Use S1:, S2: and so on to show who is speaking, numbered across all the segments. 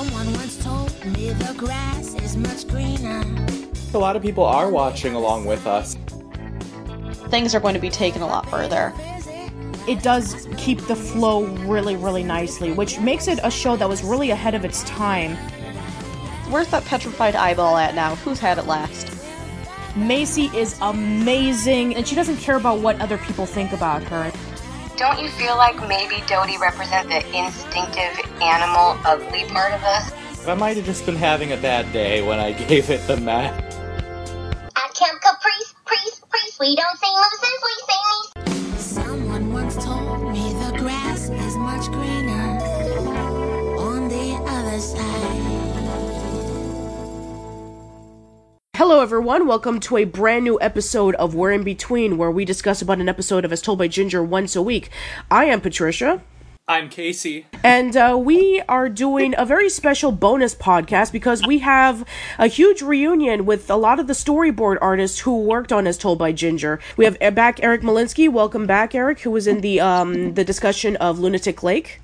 S1: Someone once told me the grass is much greener.
S2: A lot of people are watching along with us.
S3: Things are going to be taken a lot further.
S4: It does keep the flow really, really nicely, which makes it a show that was really ahead of its time.
S3: Where's that petrified eyeball at now? Who's had it last?
S4: Macy is amazing, and she doesn't care about what other people think about her.
S5: Don't you feel like maybe Dodie represents the instinctive animal ugly part of us?
S2: I might have just been having a bad day when I gave it the meh.
S6: At Camp Caprice, priest, priest, we don't sing mooses, we sing these.
S1: Someone once told me the grass is much greener on the other side.
S4: Hello, everyone. Welcome to a brand new episode of We're in Between, where we discuss about an episode of As Told by Ginger once a week. I am Patricia.
S2: I'm Casey.
S4: And uh, we are doing a very special bonus podcast because we have a huge reunion with a lot of the storyboard artists who worked on As Told by Ginger. We have uh, back Eric Malinsky. Welcome back, Eric, who was in the um, the discussion of Lunatic Lake.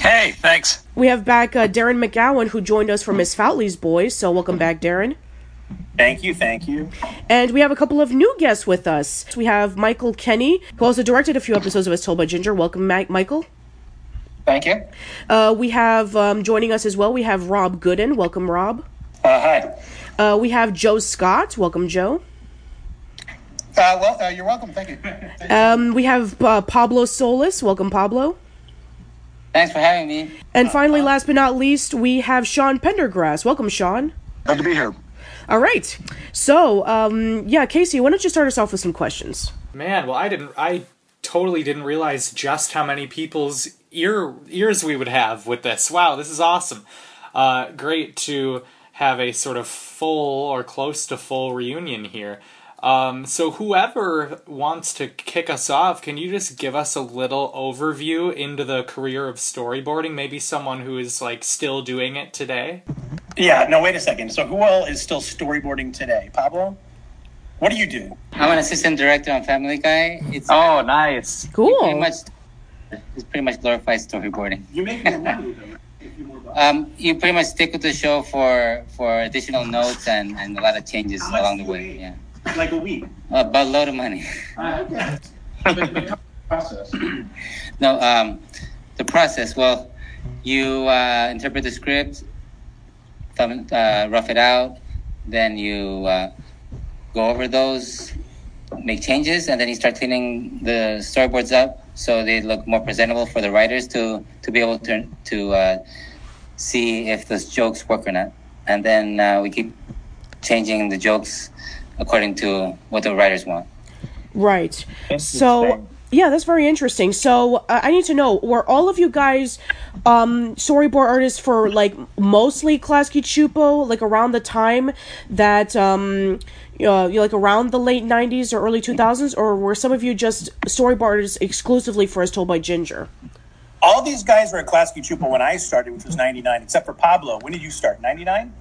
S7: Hey, thanks.
S4: We have back uh, Darren McGowan, who joined us from Miss Foutley's Boys. So welcome back, Darren.
S7: Thank you, thank you.
S4: And we have a couple of new guests with us. We have Michael Kenny, who also directed a few episodes of As Told by Ginger. Welcome, Ma- Michael.
S7: Thank you.
S4: Uh, we have um, joining us as well. We have Rob Gooden. Welcome, Rob.
S7: Uh, hi.
S4: Uh, we have Joe Scott. Welcome, Joe.
S7: Uh, well, uh, you're welcome. Thank you.
S4: Um, we have uh, Pablo Solis. Welcome, Pablo.
S7: Thanks for having me.
S4: And finally, last but not least, we have Sean Pendergrass. Welcome, Sean.
S7: Glad to be here.
S4: All right. So, um, yeah, Casey, why don't you start us off with some questions?
S2: Man, well, I didn't. I totally didn't realize just how many people's ear ears we would have with this. Wow, this is awesome. Uh, great to have a sort of full or close to full reunion here. Um, so whoever wants to kick us off, can you just give us a little overview into the career of storyboarding? Maybe someone who is like still doing it today.
S7: Yeah, no, wait a second. So, who all is still storyboarding today? Pablo? What do you do?
S8: I'm an assistant director on Family Guy. It's
S7: Oh, nice.
S4: Cool.
S8: pretty much it's pretty much glorified storyboarding.
S7: You make more money though.
S8: Um, you pretty much stick with the show for for additional notes and, and a lot of changes along the way. Yeah,
S7: Like a week.
S8: about a load of money.
S7: okay. process.
S8: no, um, the process. Well, you uh, interpret the script, thumb, uh, rough it out, then you uh, go over those, make changes, and then you start cleaning the storyboards up so they look more presentable for the writers to to be able to to uh, see if those jokes work or not. And then uh, we keep changing the jokes according to what the writers want.
S4: Right. So, yeah, that's very interesting. So, uh, I need to know were all of you guys um, storyboard artists for like mostly Klasky Csupo, like around the time that, um, uh, you know, like around the late 90s or early 2000s, or were some of you just storyboard artists exclusively for As Told by Ginger?
S7: All these guys were at Klasky Csupo when I started, which was 99, except for Pablo. When did you start? 99?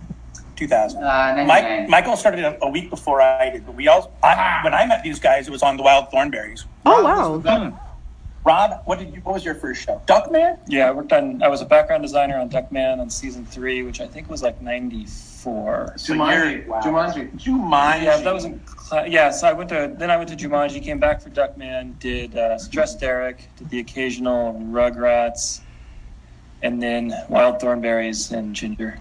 S7: 2000.
S8: Uh,
S7: Mike, Michael started a, a week before I did, but we all, I, when I met these guys, it was on the Wild Thornberrys.
S4: Oh, wow.
S7: Rob, what did you? What was your first show? Duckman.
S9: Yeah, I worked on. I was a background designer on Duckman on season three, which I think was like '94.
S7: Jumanji. Jumanji. Jumanji.
S9: Yeah, that was in. Cla- yeah, so I went to. Then I went to Jumanji, came back for Duckman, did uh, Stressed Eric, did the occasional Rugrats, and then Wild Thornberries and Ginger.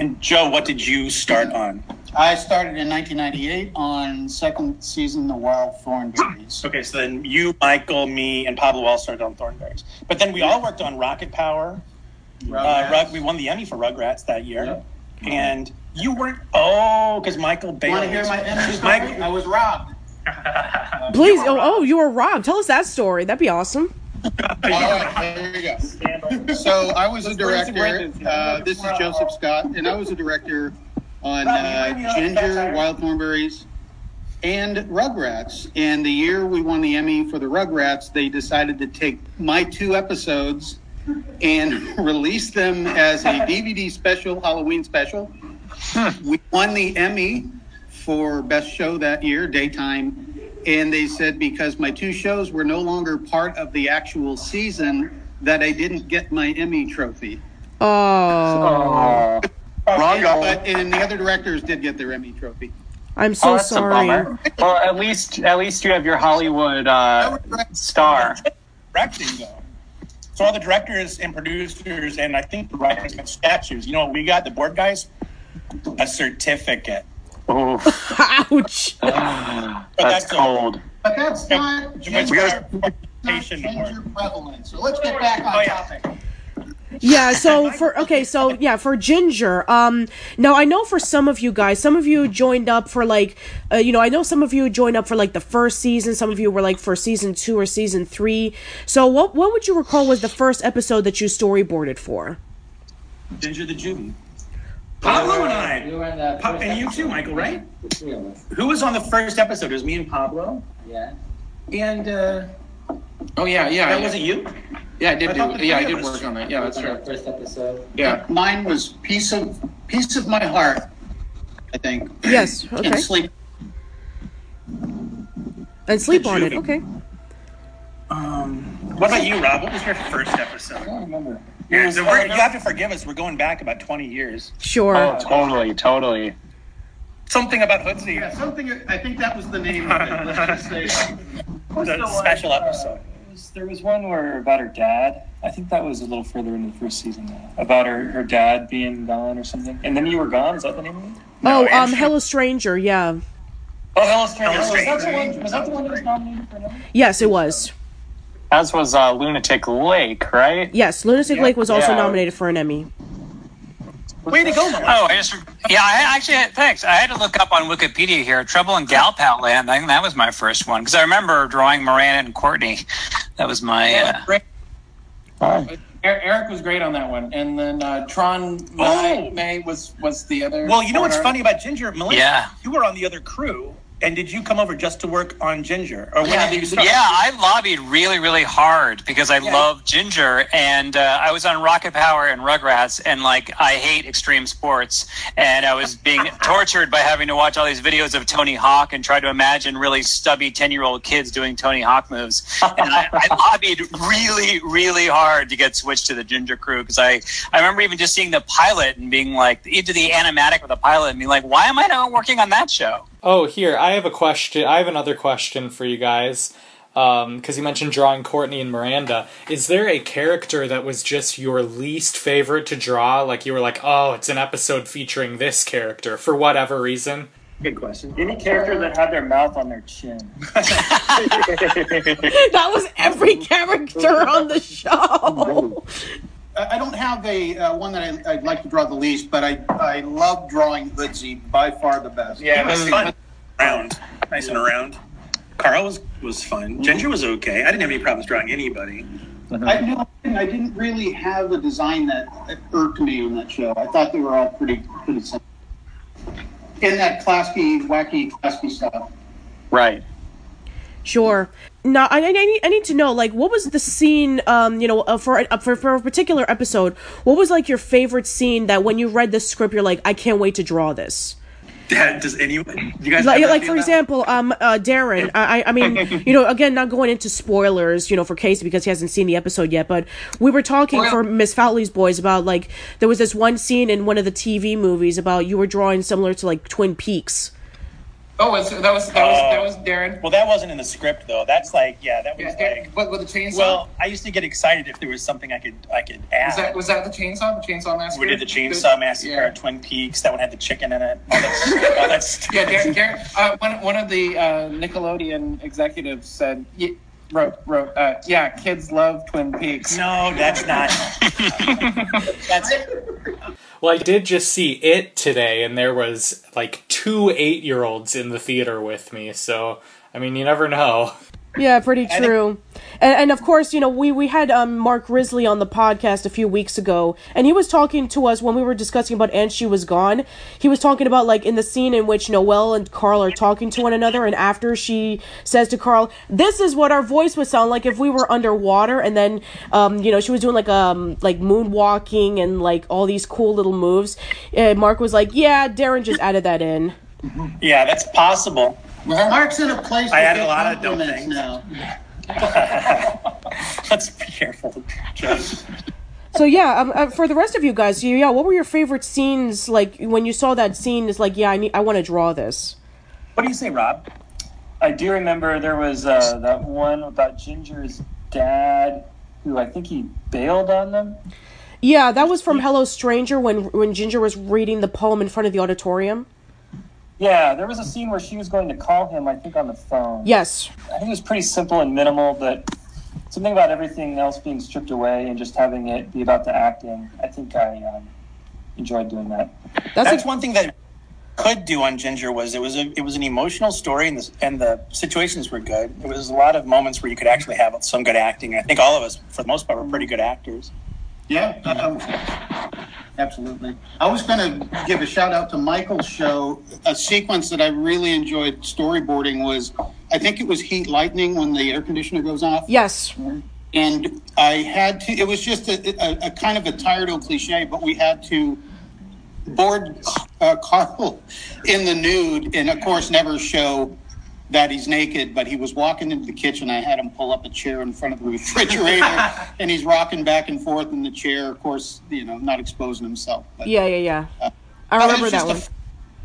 S7: And Joe, what did you start on?
S10: I started in 1998 on second season The Wild Thornberrys.
S7: Okay, so then you, Michael, me, and Pablo all started on Thornberries. But then we all worked on Rocket Power. Uh, Rug, we won the Emmy for Rugrats that year. And you weren't. Oh, because Michael Bailey.
S10: Want to hear my Emmy story?
S7: Mike-
S10: I was robbed.
S4: Please, oh, oh, you were robbed. Tell us that story. That'd be awesome.
S10: All right, here we go. So I was a director. Uh, this is Joseph Scott, and I was a director on uh, Ginger, Wild Thornberries, and Rugrats. And the year we won the Emmy for the Rugrats, they decided to take my two episodes and release them as a DVD special, Halloween special. We won the Emmy for Best Show that year, daytime. And they said because my two shows were no longer part of the actual season, that I didn't get my Emmy trophy.
S4: Oh,
S10: Wrong But and the other directors did get their Emmy trophy.
S4: I'm so
S11: oh, that's
S4: sorry.
S11: a bummer. Well, at least at least you have your Hollywood uh, star.
S7: Directing though. So all the directors and producers and I think the writers got statues. You know what we got? The board guys? A certificate.
S4: Ouch.
S7: But
S11: That's
S7: that's a-
S11: cold.
S10: But that's not
S7: We
S10: ginger,
S7: got
S10: not ginger prevalent. So let's get back
S7: Oh,
S10: on topic.
S4: yeah so for okay so yeah for ginger um now i know for some of you guys some of you joined up for like uh, you know i know some of you joined up for like the first season some of you were like for season two or season three so what what would you recall was the first episode that you storyboarded for
S7: Ginger the Jew. Pablo and I.
S8: We were in the
S7: Pa-
S8: first
S7: and you too, Michael, right?
S8: The three of us.
S7: Who was on the first episode? It was me and Pablo.
S8: Yeah.
S7: And uh,
S12: Oh yeah, yeah.
S7: that
S12: yeah.
S7: wasn't you?
S12: Yeah, I did
S7: I
S12: do. Yeah, I did
S7: of us-
S12: work on that. Yeah, that's
S8: On
S12: true.
S8: our first episode.
S12: Yeah.
S10: Mine was piece of piece of my heart. I think.
S4: yes okay
S10: And sleep.
S4: and sleep on it okay
S7: Um, what about you, Rob? What was your first episode?
S8: I don't remember.
S7: Yeah, so we're, you have to forgive us. We're going back about 20 years.
S4: sure
S11: Oh, totally, totally.
S7: Something about Hoodsie.
S10: Yeah, something. I think that was the name of it. Let's just say.
S7: The special episode.
S9: There was- There was one where about her dad. I think that was a little further into the first season. Though, about her, her dad being gone or something. And then you were gone. Is that the name of it?
S4: oh um
S7: Andrew-
S4: hello stranger yeah
S9: Oh, Hello Stranger.
S7: Hello
S9: Was that the
S7: Stranger.
S9: one? Was that the one that was nominated for an Emmy?
S4: yes it was
S11: As was uh, Lunatic Lake, right?
S4: yes lunatic lake was also
S11: Yeah.
S4: nominated for an emmy
S7: Way to go, Melissa.
S13: Oh, I just yeah. I actually thanks. I had to look up on Wikipedia here. Trouble in Galpat Land. I think that was my first one because I remember drawing Miranda and Courtney. That was my. Uh,
S12: Great. Er- Eric was great on that one, and then uh, Tron May,
S7: Oh.
S12: May was was the other.
S7: Well, you know what's funny about Ginger? Melissa,
S13: Yeah.
S7: you were on the other crew. And did you come over just to work on Ginger? Or when
S12: Yeah,
S7: did you start?
S13: yeah, I lobbied really, really hard because I love Ginger, and uh, I was on Rocket Power and Rugrats, and like I hate extreme sports, and I was being tortured by having to watch all these videos of Tony Hawk and try to imagine really stubby ten-year-old kids doing Tony Hawk moves, and I, I lobbied really, really hard to get switched to the Ginger crew because I, I remember even just seeing the pilot and being like into the animatic of the pilot and being like, why am I not working on that show?
S2: Oh, here I have a question. I have another question for you guys. Um, because you mentioned drawing Courtney and Miranda. Is there a character that was just your least favorite to draw? Like you were like, oh, it's an episode featuring this character for whatever reason.
S7: Good question.
S9: Any character that had their mouth on their chin.
S4: that was every character on the show
S10: I I don't have a uh, one that I, I'd like to draw the least, but I I love drawing Hoodsie by far the best.
S7: Yeah, it was fun. Round. Nice and around. Carl was, was fun. Ginger was okay. I didn't have any problems drawing anybody.
S10: I knew I didn't really have a design that irked me on that show. I thought they were all pretty pretty simple. In that Klasky, wacky Klasky stuff.
S11: Right.
S4: Sure. Now, I, I, need, I need to know, like, what was the scene, um, you know, uh, for, uh, for for a particular episode? What was like your favorite scene that when you read the script, you're like, I can't wait to draw this.
S7: Does anyone? You guys
S4: Like, like for example, um, uh, Darren. I, I I mean, you know, again, not going into spoilers, you know, for Casey because he hasn't seen the episode yet. But we were talking for Miss Foutley's boys about like there was this one scene in one of the TV movies about you were drawing similar to like Twin Peaks.
S12: Oh, was, that was that was that was Darren.
S7: Well, that wasn't in the script though. That's like, yeah, that was
S12: Yeah,
S7: like.
S12: but with the chainsaw.
S7: Well, I used to get excited if there was something I could I could add.
S12: was that was that the chainsaw? The chainsaw massacre.
S7: we did the chainsaw massacre
S12: Yeah.
S7: at Twin Peaks. That one had the chicken in it. All that, all that stuff.
S12: Yeah, Darren, Darren, uh, one, one of the uh, Nickelodeon executives said, y- wrote, wrote, uh, yeah, kids love Twin Peaks.
S7: No, that's not. that's
S2: Well, I did just see it today, and there was like two eight year olds in the theater with me. So, I mean, you never know.
S4: Yeah, pretty true. And, and of course, you know, we, we had um, Mark Risley on the podcast a few weeks ago, and he was talking to us when we were discussing about And She Was Gone. He was talking about, like, in the scene in which Noelle and Carl are talking to one another, and after she says to Carl, This is what our voice would sound like if we were underwater, and then, um, you know, she was doing, like, um, like moonwalking and, like, all these cool little moves. And Mark was like, Yeah, Darren just added that in.
S7: yeah, that's possible.
S10: Mark's in a place.
S7: I
S10: to
S7: had a lot of dumb
S10: compliments
S7: things.
S10: now.
S7: Let's be careful,
S4: So So yeah, um, uh, for the rest of you guys, yeah, what were your favorite scenes? Like when you saw that scene, it's like, yeah, I need, I want to draw this.
S7: What do you say, Rob?
S9: I do remember there was uh, that one about Ginger's dad, who I think he bailed on them.
S4: Yeah, that was from Hello Stranger when when Ginger was reading the poem in front of the auditorium.
S9: Yeah, there was a scene where she was going to call him, I think, on the phone.
S4: Yes.
S9: I think it was pretty simple and minimal, but something about everything else being stripped away and just having it be about the acting. I think I um, enjoyed doing that.
S7: That's, one thing that could do on Ginger was it was a it was an emotional story and the and the situations were good. It was a lot of moments where you could actually have some good acting. I think all of us, for the most part, were pretty good actors.
S10: Yeah, uh, absolutely. I was going to give a shout out to Michael's show. A sequence that I really enjoyed storyboarding was, I think it was Heat Lightning when the air conditioner goes off.
S4: Yes.
S10: And I had to. It was just a, a, a kind of a tired old cliche, but we had to board uh, Carl in the nude, and of course, never show that he's naked, but he was walking into the kitchen. I had him pull up a chair in front of the refrigerator, and he's rocking back and forth in the chair. Of course, you know, not exposing himself. But,
S4: Yeah, yeah, yeah.
S10: uh,
S4: I remember that one.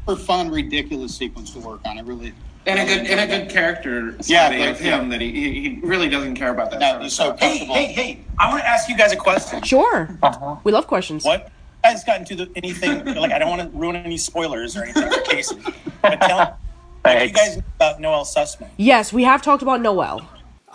S10: For fun, ridiculous sequence to work on. I really
S12: And a good and a good character
S10: Yeah, but-
S12: of him that he, he he really doesn't care about that.
S10: No,
S12: sort of
S10: he's so
S12: stuff.
S10: comfortable.
S7: Hey, hey, I want to ask you guys a question.
S4: Sure. We love questions.
S7: What you guys got into the, anything? like, I don't want to ruin any spoilers or anything for Casey, but tell what do you guys know about Noel Sussman.
S4: Yes, we have talked about Noel.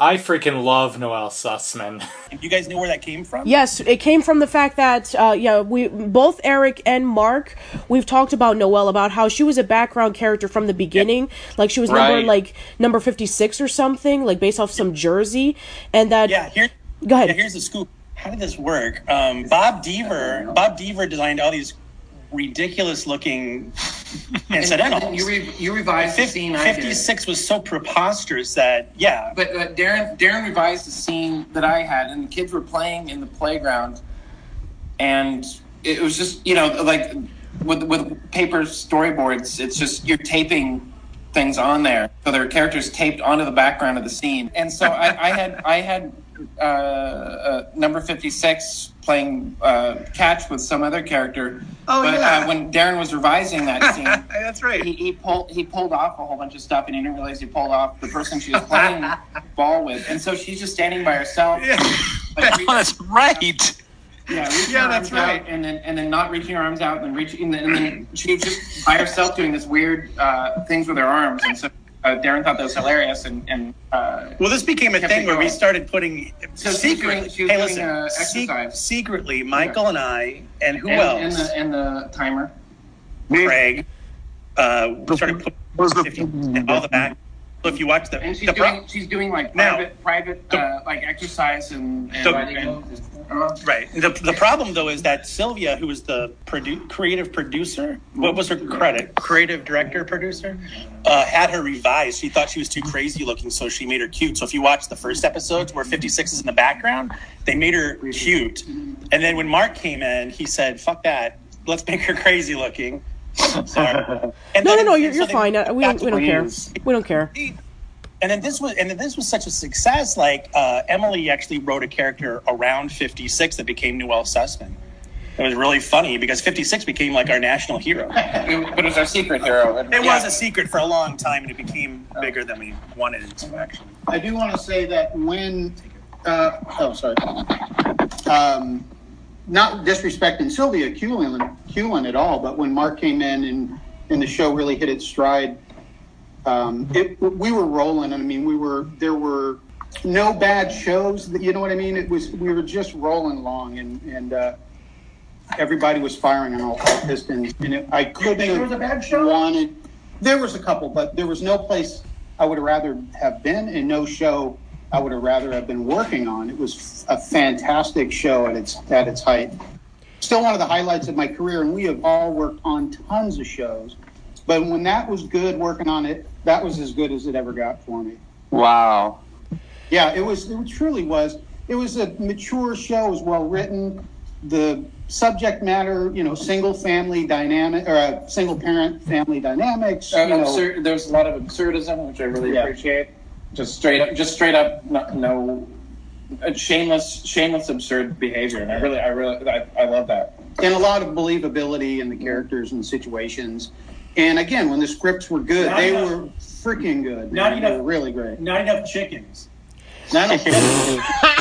S2: I freaking love Noel Sussman.
S7: You guys know where that came from?
S4: Yes, it came from the fact that uh, yeah, we both Eric and Mark we've talked about Noelle about how she was a background character from the beginning, like she was number like number fifty six or something, like based off some jersey, and that
S7: Yeah, here.
S4: Go ahead.
S7: Yeah, here's the scoop. How did this work? Um, Bob Deaver. Bob Deaver designed all these ridiculous looking incidentals.
S12: You re- you revised the scene.
S7: 56 was so preposterous that yeah.
S12: But uh, Darren Darren revised the scene that I had, and the kids were playing in the playground, and it was just you know like with with paper storyboards, it's just you're taping things on there, so there are characters taped onto the background of the scene, and so I, I had I had uh, uh, number fifty six playing uh, catch with some other character.
S7: Oh,
S12: but
S7: yeah.
S12: uh, when Darren was revising that scene,
S7: that's right.
S12: He, he pulled he pulled off a whole bunch of stuff, and he didn't realize he pulled off the person she was playing ball with, and so she's just standing by herself. Like,
S13: Oh, that's right.
S12: yeah,
S13: Yeah, that's right.
S12: and then and then not reaching her arms out, and then reaching, and then, and then she was just by herself doing this weird uh, things with her arms, and so uh, Darren thought that was hilarious, and and uh,
S7: Well, this became a thing where we started putting
S12: So she was doing- she was
S7: hey,
S12: doing,
S7: listen,
S12: uh,
S7: sec- secretly, Michael and I, and who
S12: and,
S7: else?
S12: and the and the timer.
S7: Craig. Uh, started putting 50 in all the back. So if you watch the,
S12: And she's
S7: the pro-
S12: doing she's doing like
S7: Now,
S12: private private uh, like exercise and, and
S7: the-
S12: writing. Uh,
S7: Right. The, the problem though is that Sylvia, who was the produ- creative producer, what was her credit? Creative director, producer, uh, had her revised. She thought she was too crazy looking, so she made her cute. So if you watch the first episodes where 56 is in the background, they made her cute. And then when Mark came in, he said, "Fuck that. Let's make her crazy looking." Sorry. And
S4: no, no,
S7: then-
S4: no, you're, you're fine. Uh, we don't, we don't care. We don't care.
S7: And then this was, and then this was such a success. Like uh, Emily actually wrote a character around 56 that became Noel Sussman. It was really funny because 56 became like our national hero.
S12: but it was our secret hero.
S7: It was a secret for a long time, and it became bigger than we wanted it to. Actually,
S10: I do want to say that when, uh, oh, sorry, um, not disrespecting Sylvia Hewlin at all, but when Mark came in and, and the show really hit its stride, um, it, we were rolling. I mean, we were, there were no bad shows, you know what I mean? It was, we were just rolling along and, and, uh, everybody was firing on all pistons. And it, I couldn't
S12: there was a bad show?
S10: wanted, there was a couple, but there was no place I would have rather have been and no show I would have rather have been working on. It was a fantastic show at its at its height. Still one of the highlights of my career, and we have all worked on tons of shows. But when that was good working on it, that was as good as it ever got for me.
S11: Wow.
S10: Yeah, it was. It truly was. It was a mature show. It was well written. The subject matter, you know, single family dynamic or uh, single parent family dynamics.
S12: Uh,
S10: you know,
S12: absurd, there's a lot of absurdism, which I really
S10: Yeah.
S12: appreciate. Just straight up, just straight up, no, no shameless, shameless, absurd behavior, and I really, I really, I, I love that.
S10: and a lot of believability in the characters and the situations. And again, when the scripts were good,
S7: Not
S10: they
S7: enough-
S10: were freaking good.
S7: Not
S10: man. They
S7: enough-
S10: were really great.
S7: Not enough chickens.
S10: Not enough.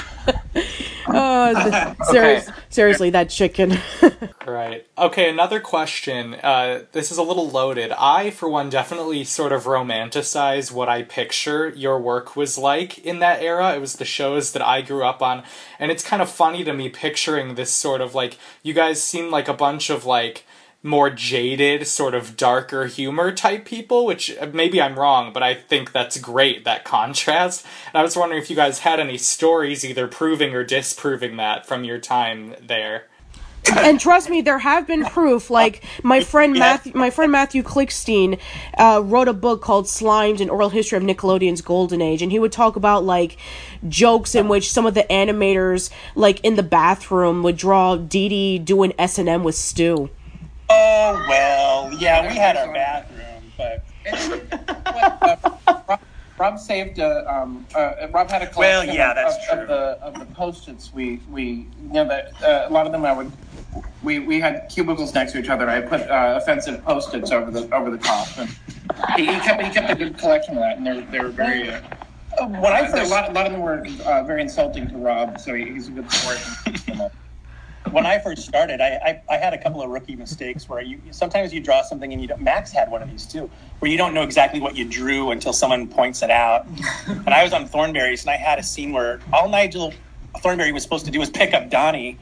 S4: Uh, serious- seriously, that chicken.
S2: Right. Okay, another question. Uh, this is a little loaded. I, for one, definitely sort of romanticize what I picture your work was like in that era. It was the shows that I grew up on. And it's kind of funny to me picturing this sort of like, you guys seem like a bunch of like, more jaded, sort of darker humor type people, which uh, maybe I'm wrong, but I think that's great, that contrast. And I was wondering if you guys had any stories either proving or disproving that from your time there.
S4: and trust me, there have been proof. Like my friend Matthew, my friend Matthew Klickstein uh, wrote a book called "Slimed: An Oral History of Nickelodeon's Golden Age," and he would talk about like jokes in which some of the animators, like in the bathroom, would draw Didi doing S and M with Stu.
S7: Oh well, yeah, we had our bathroom, but
S12: Rob, Rob saved a. Um, uh, Rob had a collection
S7: Well, yeah,
S12: of,
S7: that's
S12: of,
S7: true.
S12: of the of the post-its. We we you know that uh, a lot of them I would. We, we had cubicles next to each other. I put uh, offensive post-its over the over the top. And he, he kept he kept a good collection of that, and they're they're very. Uh,
S7: when I
S12: a
S7: first-
S12: lot, a lot of them were uh, very insulting to Rob, so he, he's a good sport.
S7: when I first started, I, I, I had a couple of rookie mistakes where you sometimes you draw something and you don't. Max had one of these too, where you don't know exactly what you drew until someone points it out. and I was on Thornberrys and I had a scene where all Nigel Thornberry was supposed to do was pick up Donnie,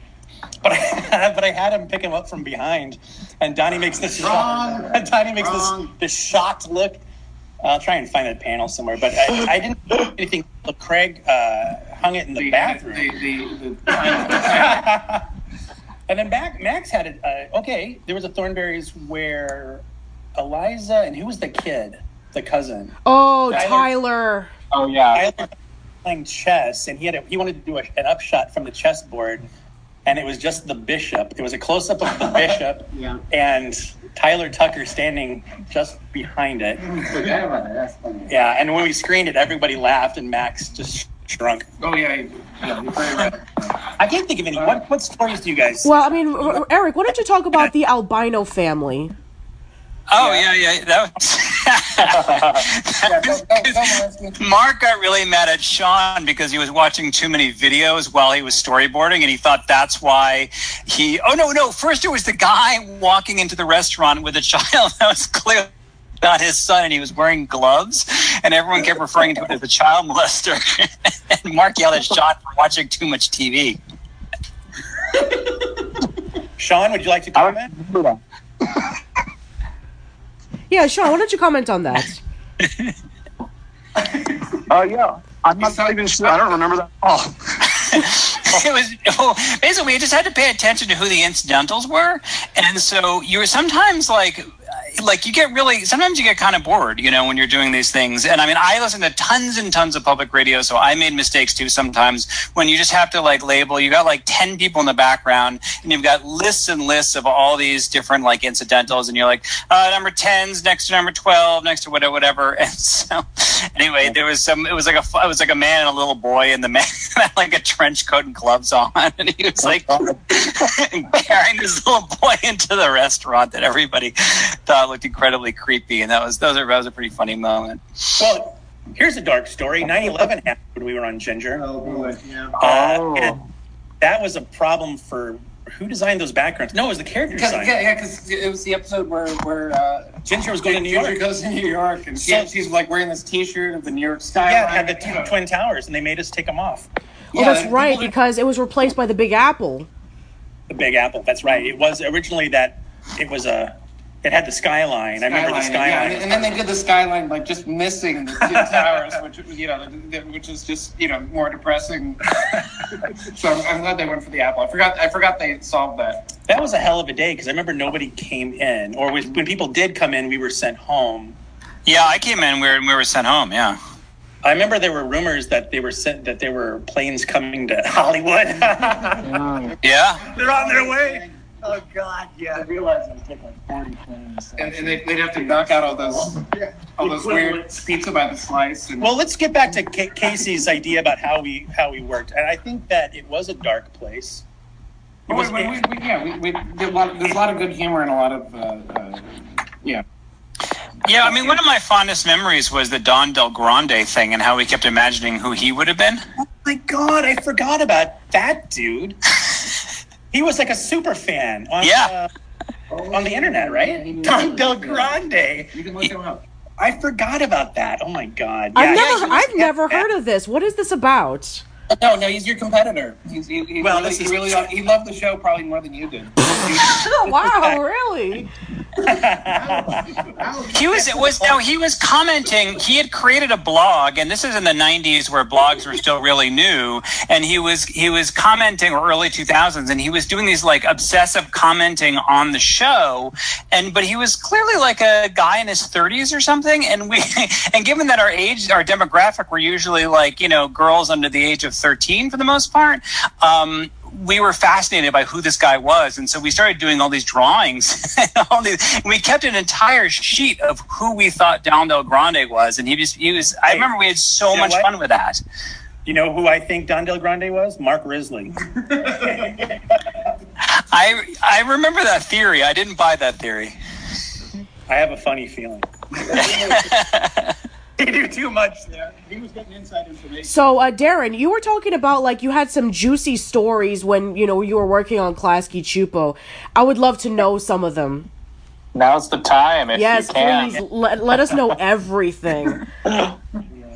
S7: but I, but I had him pick him up from behind, and Donnie makes this
S10: Wrong.
S7: Donnie makes
S10: Wrong.
S7: this this shocked look. I'll try and find that panel somewhere, but I, I didn't do anything. Craig uh, hung it in the, bathroom. And then back, Max had it. Uh, okay, there was a Thornberrys where Eliza and who was the kid, the cousin?
S4: Oh,
S7: Tyler.
S4: Tyler.
S11: Oh yeah.
S7: Tyler playing chess, and he had a, he wanted to do a, an upshot from the chessboard, and it was just the bishop. It was a close up of the bishop,
S10: Yeah.
S7: and Tyler Tucker standing just behind it.
S12: Forget about that. That's funny.
S7: Yeah, and when we screened it, everybody laughed, and Max just shrunk.
S12: Oh yeah, he- yeah. Right.
S7: I can't think of any. What what stories do you guys?
S4: Well, I mean, R- R- Eric, why don't you talk about the albino family?
S13: Oh yeah, yeah. That was, Mark got really mad at Sean because he was watching too many videos while he was storyboarding, and he thought that's why he. Oh no, no! First, it was the guy walking into the restaurant with a child that was clearly not his son, and he was wearing gloves, and everyone kept referring to it as a child molester. and Mark yelled at Sean for watching too much TV.
S7: Sean, would you like to comment?
S4: Yeah, Sean, why don't you comment on that?
S11: Oh yeah. I'm not even sure. I don't remember that. Oh.
S13: it was well, basically you just had to pay attention to who the incidentals were, and so you were sometimes like. Like you get really sometimes you get kind of bored, you know, when you're doing these things. And I mean, I listen to tons and tons of public radio, so I made mistakes too sometimes. When you just have to like label, you got like ten people in the background, and you've got lists and lists of all these different like incidentals, and you're like, uh, number tens next to number twelve, next to whatever, whatever. And so, anyway, there was some. It was like a it was like a man and a little boy, and the man had like a trench coat and gloves on, and he was like carrying this little boy into the restaurant that everybody thought looked incredibly creepy, and that was those are that was a pretty funny moment.
S7: Well, here's a dark story. 9/11 happened when we were on Ginger.
S10: Oh boy. Yeah.
S7: Uh, and that was a problem for who designed those backgrounds. No, it was the character
S12: Because,
S7: design.
S12: yeah, yeah, because it was the episode where where uh,
S7: Ginger was going to New
S12: Ginger
S7: York.
S12: goes to New York, and she,
S7: So-
S12: she's like wearing this T-shirt of the New York skyline.
S7: Yeah, had the
S12: you
S7: two
S12: know.
S7: twin towers, and they made us take them off.
S4: Oh,
S12: Yeah,
S4: that's right, because it was replaced by the Big Apple.
S7: The Big Apple. That's right. It was originally that. It was a. It had the skyline. I remember the
S12: Skyline, yeah, and, and then they did the skyline like just missing the two towers, which was, you know, th- th- which is just you know more depressing. so I'm, I'm glad they went for the apple. I forgot I forgot they solved that.
S7: That was a hell of a day because I remember nobody came in, or was, when people did come in, we were sent home.
S13: Yeah, I came in. We were, we were sent home. Yeah.
S7: I remember there were rumors that they were sent that there were planes coming to Hollywood.
S13: Yeah.
S7: They're on their way. Oh God, yeah.
S9: I realized it would take like 40 frames.
S12: And, and they, they'd have to knock out all those all those weird pizza by the slice. And,
S7: Well, let's get back to Ca- Casey's idea about how we how we worked, and I think that it was a dark place. It
S12: Oh,
S7: was,
S12: we, we, we, yeah, we, we did a lot, there's a lot of good humor and a lot of, uh, uh, yeah.
S13: Yeah, I mean, one of my fondest memories was the Don Del Grande thing and how we kept imagining who he would have been.
S7: oh my God, I forgot about that dude. He was like a super fan on
S13: Yeah.
S7: uh, on the internet, right? Don Del Grande.
S12: You can look him up.
S7: I forgot about that. Oh my God.
S4: I've never,
S7: yeah, was-
S4: I've never heard of this. What is this about?
S12: No, no, he's your competitor. He's, he, he
S7: Well,
S12: really,
S7: this
S12: he
S7: is-
S12: really he loved the show probably more than you did.
S4: Oh, wow, really?
S13: He was it was no he was commenting. He had created a blog, and this is in the '90s where blogs were still really new. And he was he was commenting or early 2000s, and he was doing these like obsessive commenting on the show. And but he was clearly like a guy in his 30s or something. And we and given that our age, our demographic, were usually like you know girls under the age of 13 for the most part. Um, we were fascinated by who this guy was, and so we started doing all these drawings. all these, we kept an entire sheet of who we thought Don Del Grande was, and he just he was. I remember we had so
S7: you know
S13: much
S7: what?
S13: fun with that.
S7: You know who I think Don Del Grande was? Mark Risley.
S13: I I remember that theory. I didn't buy that theory.
S7: I have a funny feeling. he knew too much there.
S10: He was getting inside information.
S4: So, uh, Darren, you were talking about like you had some juicy stories when you know you were working on Klasky Csupo. I would love to know some of them.
S11: Now's the time if
S4: yes,
S11: you can.
S4: please let, let us know everything.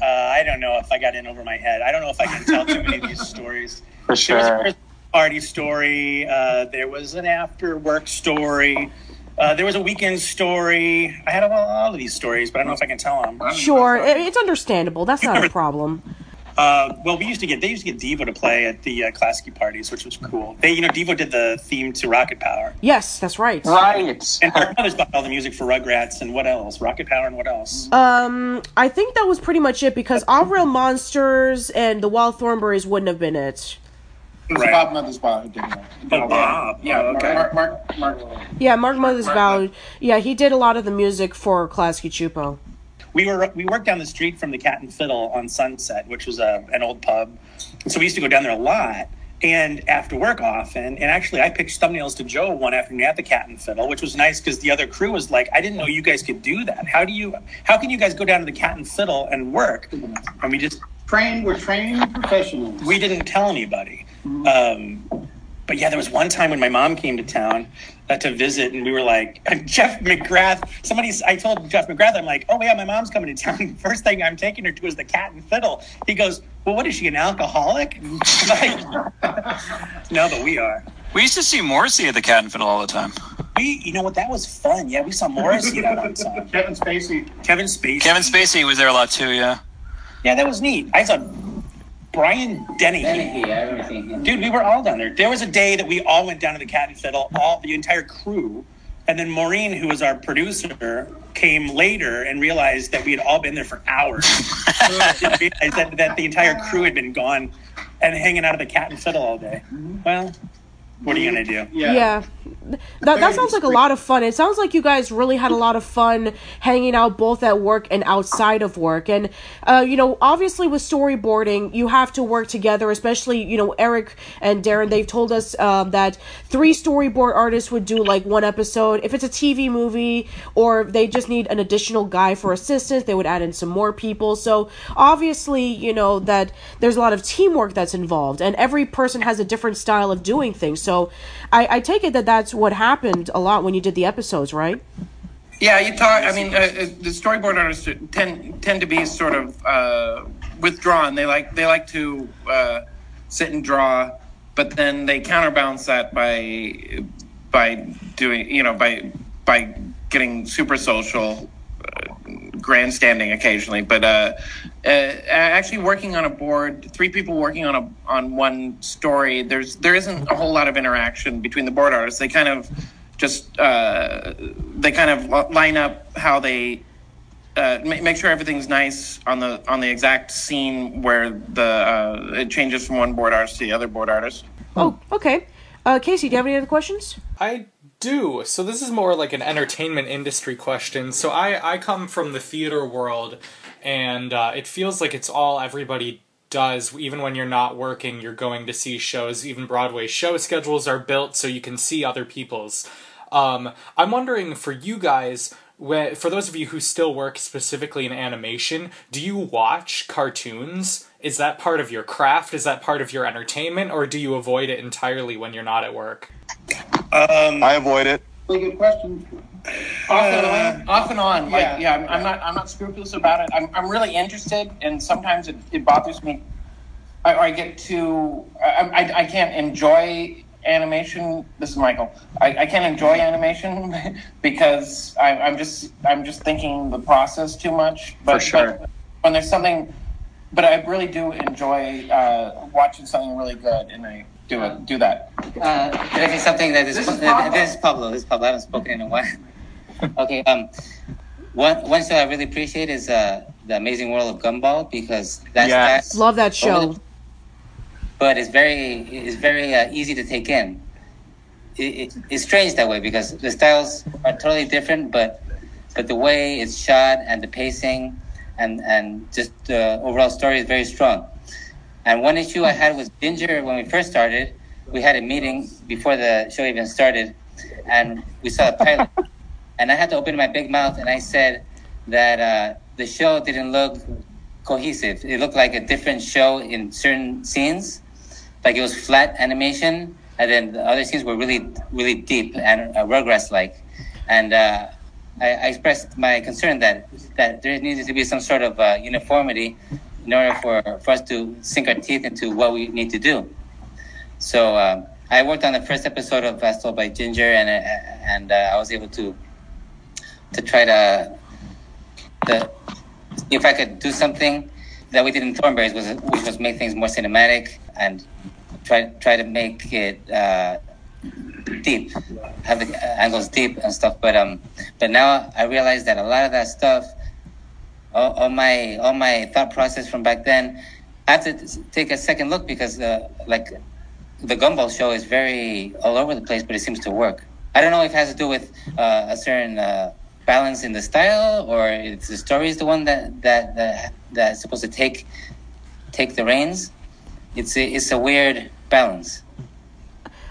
S7: Uh, I don't know if I got in over my head. I don't know if I can tell too many of these stories.
S11: For
S7: There was a
S11: sure.
S7: Party story. Uh, there was an after work story. Uh, there was a weekend story. I had a lot of these stories, but I don't know if I can tell them.
S4: Sure, it's understandable. That's not a problem.
S7: Uh, well, we used to get they used to get Devo to play at the uh, Klasky parties, which was cool. They, you know, Devo did the theme to Rocket Power,
S4: Yes, that's right.
S11: Right.
S7: and Mark Mothersbaugh all the music for Rugrats and what else? Rocket Power and what else?
S4: Um, I think that was pretty much it because All Real Monsters and the Wild Thornberrys wouldn't have been it.
S12: It was
S7: Right.
S12: Bob Mothersbaugh who did that.
S7: Oh,
S12: all.
S7: Bob.
S12: Yeah,
S7: Oh, okay.
S12: Mark, Mark, Mark, Mark.
S4: Yeah, Mark Mothersbaugh. Yeah, he did a lot of the music for Klasky Csupo.
S7: we were we worked down the street from the Cat and Fiddle on Sunset, which was a, an old pub. So we used to go down there a lot. And after work often, and actually I pitched thumbnails to Joe one afternoon at the Cat and Fiddle, which was nice because the other crew was like, I didn't know you guys could do that. How do you how can you guys go down to the Cat and Fiddle and work? And we just
S10: Trained, we're trained professionals.
S7: we didn't tell anybody. Um, but yeah, there was one time when my mom came to town uh, to visit, and we were like, Jeff McGrath. Somebody's. I told Jeff McGrath, I'm like, oh yeah, my mom's coming to town. First thing I'm taking her to is the Cat and Fiddle. He goes, well, what is she, an alcoholic? I'm like, no, but we are.
S13: We used to see Morrissey at the Cat and Fiddle all the time.
S7: We, you know what? That was fun. Yeah, we saw Morrissey that one time.
S10: Kevin Spacey.
S7: Kevin Spacey.
S13: Kevin Spacey was there a lot too. Yeah.
S7: Yeah, that was neat. I saw Brian Denny.
S8: Dennehy, I remember seeing him.
S7: Dude, we were all down there. There was a day that we all went down to the Cat and Fiddle, all the entire crew, and then Maureen, who was our producer, came later and realized that we had all been there for hours. Didn't realize that, that the entire crew had been gone and hanging out at the Cat and Fiddle all day. Well, what are you gonna do?
S4: Yeah. yeah. That, that sounds like a lot of fun. It sounds like you guys really had a lot of fun hanging out both at work and outside of work. And, uh, you know, obviously with storyboarding, you have to work together, especially, you know, Eric and Darren, they've told us um, that three storyboard artists would do like one episode. If it's a TV movie or they just need an additional guy for assistance, they would add in some more people. So obviously, you know, that there's a lot of teamwork that's involved and every person has a different style of doing things. So I, I take it that that's what happened a lot when you did the episodes, right?
S12: Yeah, you talk. I mean, uh, uh, the storyboard artists tend tend to be sort of uh, withdrawn. They like they like to uh, sit and draw, but then they counterbalance that by by doing you know by by getting super social, grandstanding occasionally. But uh, uh, actually working on a board, three people working on a on one story. There's there isn't a whole lot of interaction between the board artists. They kind of just uh, they kind of line up how they uh, ma- make sure everything's nice on the on the exact scene where the uh, it changes from one board artist to the other board artist.
S4: Oh, okay. Uh, Casey, do you have any other questions?
S2: I do. So this is more like an entertainment industry question. So I I come from the theater world, and uh, it feels like it's all everybody does. Even when you're not working, you're going to see shows. Even Broadway show schedules are built so you can see other people's. Um, I'm wondering for you guys. For those of you who still work specifically in animation, do you watch cartoons? Is that part of your craft? Is that part of your entertainment? Or do you avoid it entirely when you're not at work?
S14: Um, I avoid it.
S12: Really good question. Off and on, off and on. Like, yeah, yeah I'm, I'm not, I'm not scrupulous about it. I'm, I'm really interested, and sometimes it, it bothers me. I, I get too, I, I, I can't enjoy animation. This is Michael. I, I can't enjoy animation because I, I'm just, I'm just thinking the process too much. But,
S11: For sure.
S12: but when there's something, but I really do enjoy uh, watching something really good, and I do it, do that.
S8: Uh, can I say something that is,
S12: This
S8: this
S12: is
S8: is,
S12: Pablo.
S8: this is Pablo. This is Pablo. I haven't spoken in a while. okay. Um, one one show I really appreciate is uh, the Amazing World of Gumball because that's
S4: Yes.
S8: that's
S4: Love that show.
S8: the- but it's very it's very uh, easy to take in. It, it, it's strange that way because the styles are totally different, but but the way it's shot and the pacing and and just the overall story is very strong. And one issue I had was Ginger when we first started, we had a meeting before the show even started, and we saw the pilot, and I had to open my big mouth and I said that uh, the show didn't look cohesive. It looked like a different show in certain scenes, like it was flat animation, and then the other scenes were really, really deep and uh, Rugrats-like. And uh, I, I expressed my concern that that there needed to be some sort of uh, uniformity in order for, for us to sink our teeth into what we need to do. So um, I worked on the first episode of Told by Ginger, and uh, and uh, I was able to to try to the if I could do something that we did in Thornberrys was which was make things more cinematic and try try to make it uh, deep, have the angles deep and stuff. But um, but now I realize that a lot of that stuff, all, all my all my thought process from back then, I have to take a second look because uh, like the Gumball show is very all over the place, but it seems to work. I don't know if it has to do with uh, a certain uh, balance in the style, or if the story is the one that that that that's supposed to take take the reins. It's a, it's a weird balance.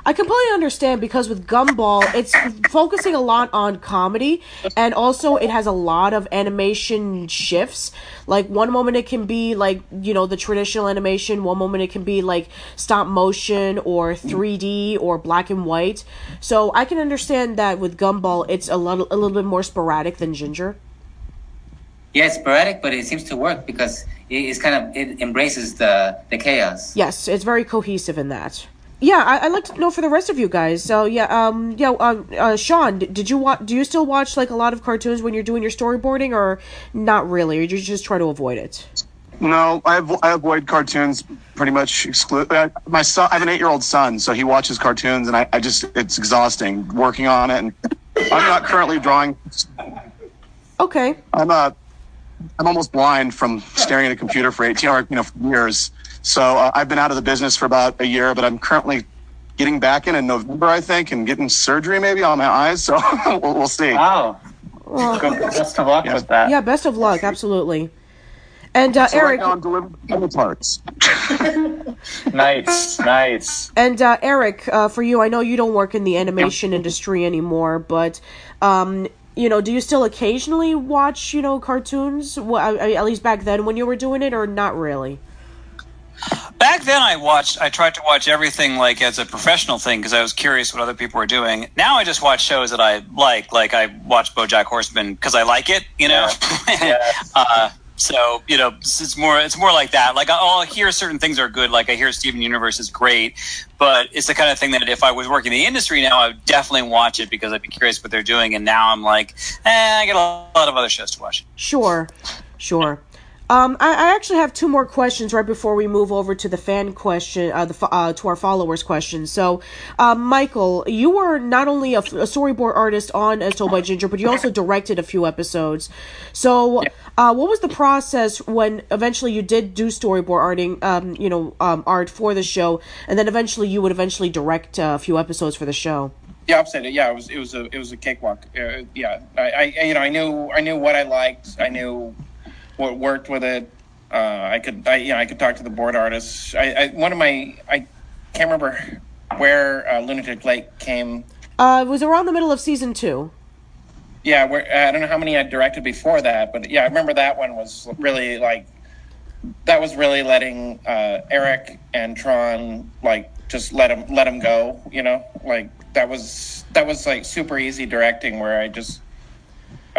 S4: I completely understand because with Gumball, it's focusing a lot on comedy, and also it has a lot of animation shifts. Like one moment it can be like you know the traditional animation, one moment it can be like stop motion or three D or black and white. So I can understand that with Gumball, it's a little a little bit more sporadic than Ginger.
S8: Yeah, it's sporadic, but it seems to work because it's kind of it embraces the the chaos.
S4: Yes, it's very cohesive in that. Yeah, I, I'd like to know for the rest of you guys. So yeah, um, yeah, um, uh, Sean, did you watch? Do you still watch like a lot of cartoons when you're doing your storyboarding, or not really? Or you just try to avoid it?
S14: No, I, avo- I avoid cartoons pretty much exclude. Uh, my son, I have an eight-year-old son, so he watches cartoons, and I, I just it's exhausting working on it. And I'm not currently drawing.
S4: Okay.
S14: I'm uh, I'm almost blind from staring at a computer for 18 or you know for years. So uh, I've been out of the business for about a year, but I'm currently getting back in in November, I think, and getting surgery maybe on my eyes. So we'll, we'll see.
S11: Wow.
S4: Well,
S11: Best of luck with that.
S4: Yeah, best of luck. Absolutely. And uh,
S14: So right
S4: Eric,
S14: now I'm delivering parts.
S11: Nice, nice.
S4: and uh, Eric, uh, for you, I know you don't work in the animation industry anymore, but um, you know, do you still occasionally watch you know cartoons? Well, I- I- at least back then when you were doing it, or not really?
S13: Back then, I watched. I tried to watch everything like as a professional thing because I was curious what other people were doing. Now I just watch shows that I like. Like I watch BoJack Horseman because I like it. You know. uh, so you know, it's it's more. It's more like that. Like I'll hear certain things are good. Like I hear Steven Universe is great, but it's the kind of thing that if I was working in the industry now, I would definitely watch it because I'd be curious what they're doing. And now I'm like, eh, I got a lot of other shows to watch.
S4: Sure, sure. Um, I, I actually have two more questions right before we move over to the fan question, uh, the uh, to our followers' questions. So, um, Michael, you were not only a, f- a storyboard artist on As Told by Ginger, but you also directed a few episodes. So, uh, what was the process when eventually you did do storyboard arting, um, you know, um, art for the show, and then eventually you would eventually direct uh, a few episodes for the show?
S12: the opposite. Yeah, it was it was a it was a cakewalk. Uh, yeah, I, I you know I knew I knew what I liked. I knew what worked with it. Uh, I could I you know I could talk to the board artists. I, I one of my I can't remember where uh, Lunatic Lake came.
S4: Uh, it was around the middle of season two.
S12: Yeah, where I don't know how many I directed before that, but yeah, I remember that one was really like that was really letting uh, Eric and Tron like just let him let him go. You know, like that was that was like super easy directing where I just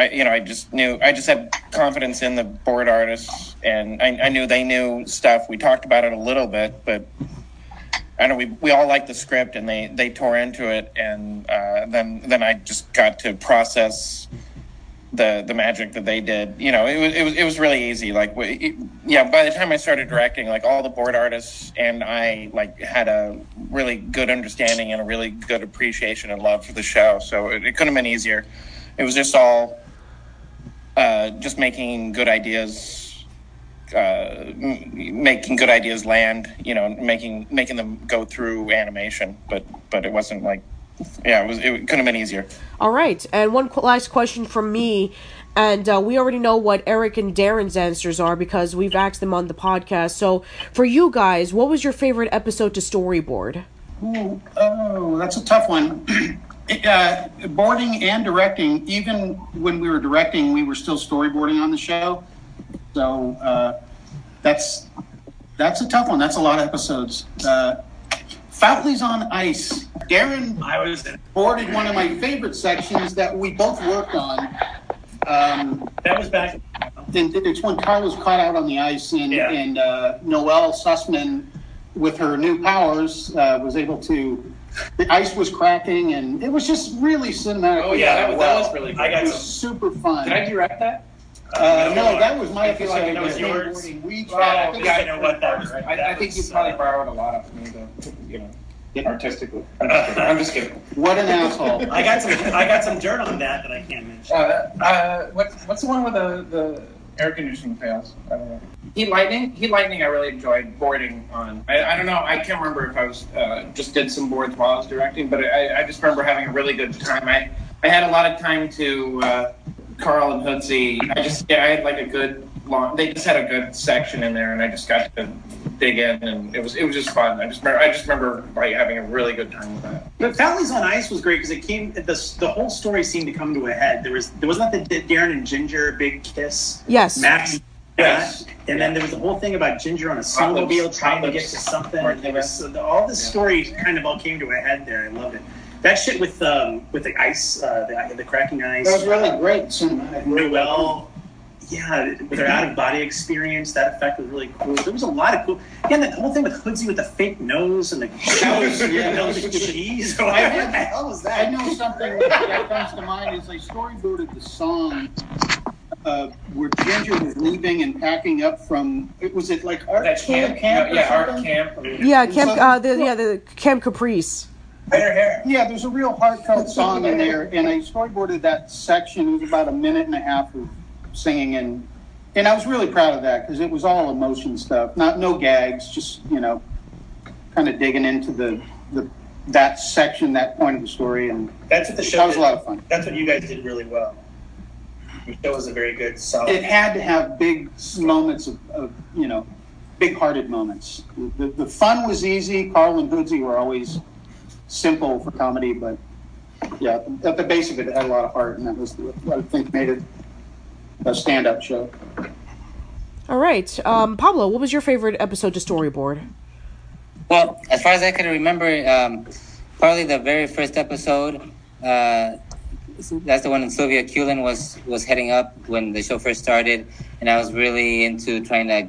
S12: I you know I just knew I just had confidence in the board artists and I, I knew they knew stuff. We talked about it a little bit, but I know we we all liked the script and they they tore into it and uh, then then I just got to process the the magic that they did. You know, it was it was it was really easy. Like, it, yeah, by the time I started directing, like all the board artists and I like had a really good understanding and a really good appreciation and love for the show. So it, it couldn't have been easier. It was just all uh, just making good ideas. Uh, m- making good ideas land, you know, making making them go through animation, but but it wasn't like, yeah, it was it couldn't have been easier.
S4: All right, and one qu- last question from me, and uh, we already know what Eric and Darren's answers are because we've asked them on the podcast. So, for you guys, what was your favorite episode to storyboard?
S10: Ooh, oh, that's a tough one. uh, boarding and directing, even when we were directing, we were still storyboarding on the show. So uh, that's that's a tough one. That's a lot of episodes. Uh, Foutley's on Ice. Darren
S7: I was
S10: boarded one of my favorite sections that we both worked on. Um,
S7: that was back.
S10: then it's when Carl was caught out on the ice, and,
S7: Yeah.
S10: and uh, Noelle Sussman, with her new powers, uh, was able to. The ice was cracking, and it was just really cinematic.
S7: Oh, yeah, that was- that was really good. I got
S10: it was
S7: some-
S10: super fun.
S7: Did I direct that?
S10: Uh, no, that was my
S7: I feel like
S10: episode.
S7: that was yours.
S10: We
S12: Oh,
S10: I think
S12: yeah,
S10: I
S12: I know what that was. I, I think you probably borrowed a lot of me, though. You know, artistically. I'm just kidding. I'm just kidding.
S10: What an asshole!
S7: I got some. I got some dirt on that that I can't mention.
S12: Uh, uh, what, what's the one with the, the air conditioning fails? I don't know. Heat Lightning? Heat Lightning I really enjoyed boarding on. I, I don't know, I can't remember if I was uh, just did some boards while I was directing, but I, I just remember having a really good time. I, I had a lot of time to uh, Carl and Hoodsey. I just, yeah, I had like a good long, they just had a good section in there and I just got to dig in and it was, it was just fun. I just remember, I just remember like having a really good time with that.
S7: But Foutley's on Ice was great because it came. The, the whole story seemed to come to a head. There was there wasn't that the Darren and Ginger big kiss.
S4: Yes.
S7: Max.
S12: Yes.
S7: that, And then there was the whole thing about Ginger on a snowmobile trying to get to something. It was, so the, all the story kind of all came to a head there. I loved it. That shit with um with the ice, uh, the, the cracking ice.
S10: That was really great cinematic.
S7: Noelle, yeah, with her out of body experience, that effect was really cool. There was a lot of cool. Yeah, and the whole thing with Hoodsey with the fake nose and the,
S10: That was- yeah, that was
S7: the cheese.
S10: I,
S7: What the
S10: had-
S7: hell was
S10: I know something that comes to mind is they storyboarded the song uh, where Ginger was leaving and packing up from. It was it like art
S12: That
S10: camp,
S12: camp,
S10: camp or
S12: yeah, art
S10: something?
S12: camp.
S4: Yeah, Camp. Uh, the, yeah, the Camp Caprice.
S7: Better hair.
S10: Yeah, there's a real heartfelt song in there, and I storyboarded that section. It was about a minute and a half of singing, and and I was really proud of that because it was all emotion stuff, not no gags, just you know, kind of digging into the the that section, that point of the story, and
S7: That's what the show.
S10: that was a lot of fun.
S7: That's what you guys did really well. The show was a very good, solid.
S10: It had to have big moments of, of you know, big-hearted moments. The, the fun was easy. Carl and Hoodsey were always simple for comedy, but yeah, at the base of it, it had a lot of heart, and that was what I think made it a stand-up show.
S4: All right, um, Pablo, what was your favorite episode to storyboard?
S8: Well, as far as I can remember, um, probably the very first episode. Uh, that's the one when Sylvia Cullen was was heading up when the show first started, and I was really into trying to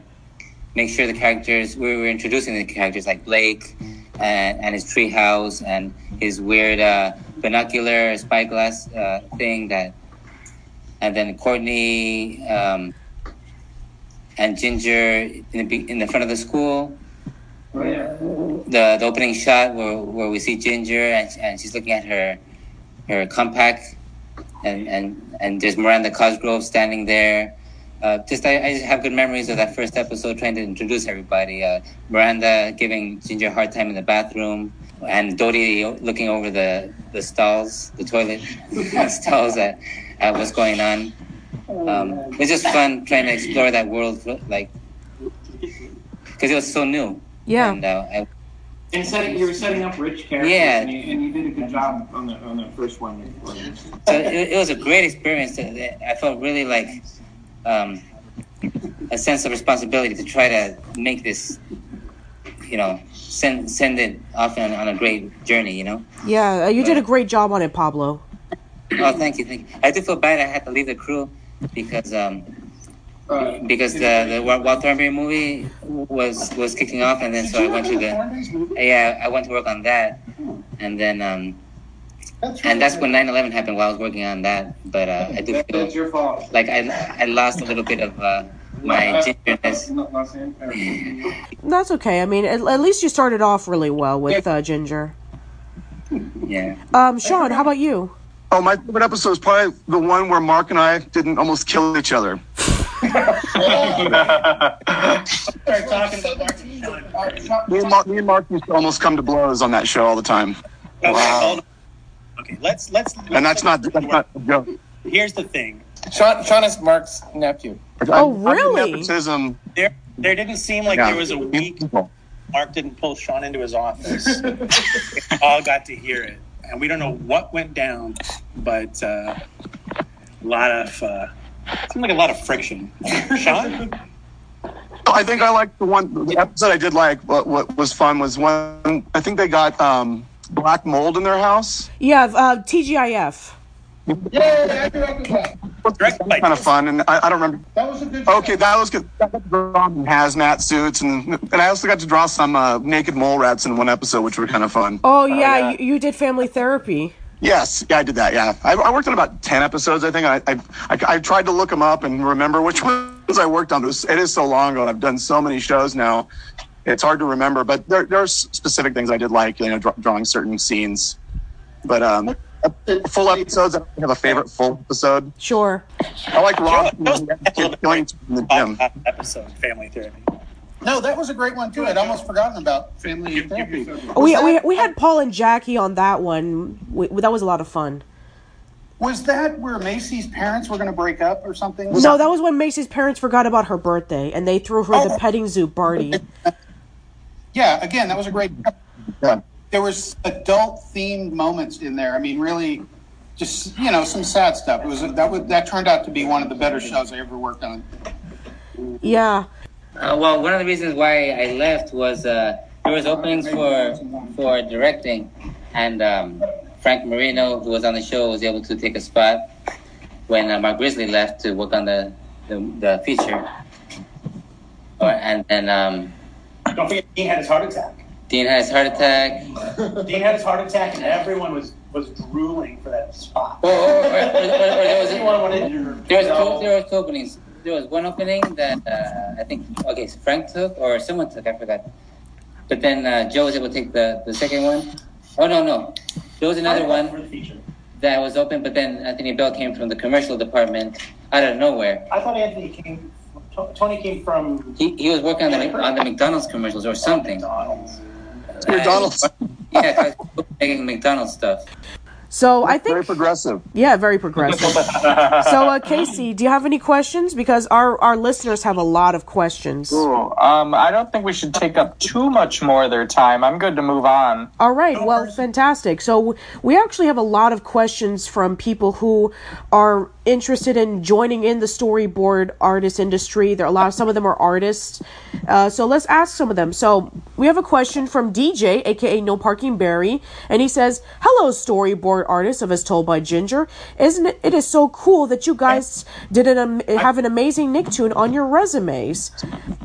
S8: make sure the characters we were introducing the characters like Blake and, and his treehouse and his weird uh, binocular spyglass uh, thing that, and then Courtney um, and Ginger in the in the front of the school the, the opening shot where, where we see Ginger and, and she's looking at her her compact and and, and there's Miranda Cosgrove standing there. Uh, just I, I just have good memories of that first episode trying to introduce everybody. Uh, Miranda giving Ginger a hard time in the bathroom and Dodie looking over the the stalls, the toilet stalls at, at what's going on. Um, it's just fun trying to explore that world, like because it was so new.
S4: Yeah.
S8: And uh, I,
S12: And setting, you were setting up rich characters,
S8: Yeah.
S12: and, you, and you did a good job on the on the first one.
S8: so it, it was a great experience. I felt really like um, a sense of responsibility to try to make this, you know, send send it off on, on a great journey. You know.
S4: Yeah, uh, you did a great job on it, Pablo.
S8: Oh, thank you, thank you. I did feel bad. I had to leave the crew because um, because the the Wa- Wild Thornberry movie was was kicking off, and then so I went to the yeah I went to work on that, and then um, and that's when 9/11 happened while I was working on that. But uh, I do feel
S12: That's your fault.
S8: like I I lost a little bit of uh, my gingerness.
S4: That's okay. I mean, at, at least you started off really well with uh, Ginger.
S8: Yeah.
S4: Um, Sean, how about you?
S14: Oh, my favorite episode is probably the one where Mark and I didn't almost kill each other.
S7: Start talking about Martin
S14: Me and Mark, me and Mark used to almost come to blows on that show all the time.
S7: Wow. Okay, let's let's.
S14: And that's not that's not a joke.
S7: Here's the thing.
S12: Sean, Sean is Mark's nephew.
S4: Oh,
S14: I- I
S4: really?
S14: Nepotism.
S7: There, there didn't seem like
S14: Yeah.
S7: there was a week Mark didn't pull Sean into his office. we all got to hear it, and we don't know what went down, but uh, a lot of uh, seemed like a lot of friction. Sean,
S14: I think I liked the one the episode I did like. What, what was fun was when I think they got um, black mold in their house.
S4: Yeah, uh, TGIF.
S10: Yeah, I grew up with that.
S7: Directed by
S14: kind of fun, and I, I don't remember.
S10: That was a good.
S14: Okay, that was good. I got to draw hazmat suits, and and I also got to draw some uh, naked mole rats in one episode, which were kind of fun.
S4: Oh yeah, You, you did family therapy.
S14: Yes, yeah, I did that. Yeah, I, I worked on about ten episodes, I think. I, I I I tried to look them up and remember which ones I worked on. It, was, it is so long ago. and I've done so many shows now. It's hard to remember, but there there are specific things I did like, you know, draw, drawing certain scenes. But um, full episodes. I don't have a favorite full episode.
S4: Sure.
S14: I like Rock killing in the gym.
S7: episode Family Therapy.
S10: No, that was a great one too. I'd almost forgotten about family therapy.
S4: We, we we had Paul and Jackie on that one. We, that was a lot of fun.
S10: Was that where Macie's parents were going to break up or something?
S4: No, that was when Macie's parents forgot about her birthday and they threw her the oh. petting zoo party.
S10: Yeah, again, that was a great. There was adult themed moments in there. I mean, really, just you know, some sad stuff. It was that was that turned out to be one of the better shows I ever worked on.
S4: Yeah.
S8: Uh, well, one of the reasons why I left was uh, there was openings for for directing, and um, Frank Marino, who was on the show, was able to take a spot when uh, Mark Risley left to work on the the, the feature. Or, and then um,
S7: Don't forget, Dean had his heart attack.
S8: Dean had his heart attack.
S7: Dean had his heart attack, and everyone was was drooling for that spot.
S8: Or, or, or, or, or there was
S7: Anyone wanted
S8: There was two, there was two openings. There was one opening that uh, I think okay so Frank took or someone took I forgot. But then uh, Joe was able to take the, the second one. Oh no no, there was another one that was open, but then Anthony Bell came from the commercial department out of nowhere.
S7: I thought Anthony came. Tony came from
S8: He, he was working on the on the McDonald's commercials or something.
S14: McDonald's.
S8: Yeah, 'cause he was making McDonald's stuff.
S4: So I think
S14: Very progressive.
S4: yeah, very progressive. so uh, Casey, do you have any questions? Because our our listeners have a lot of questions.
S11: Cool. Um, I don't think we should take up too much more of their time. I'm good to move on.
S4: All right, well, fantastic. So we actually have a lot of questions from people who are interested in joining in the storyboard artist industry. There are a lot of some of them are artists. Uh, so let's ask some of them. So we have a question from DJ, aka No Parking Barry, and he says, "Hello, storyboard artists of As Told by Ginger. Isn't it? It is so cool that you guys did an am- have an amazing Nicktoon on your resumes.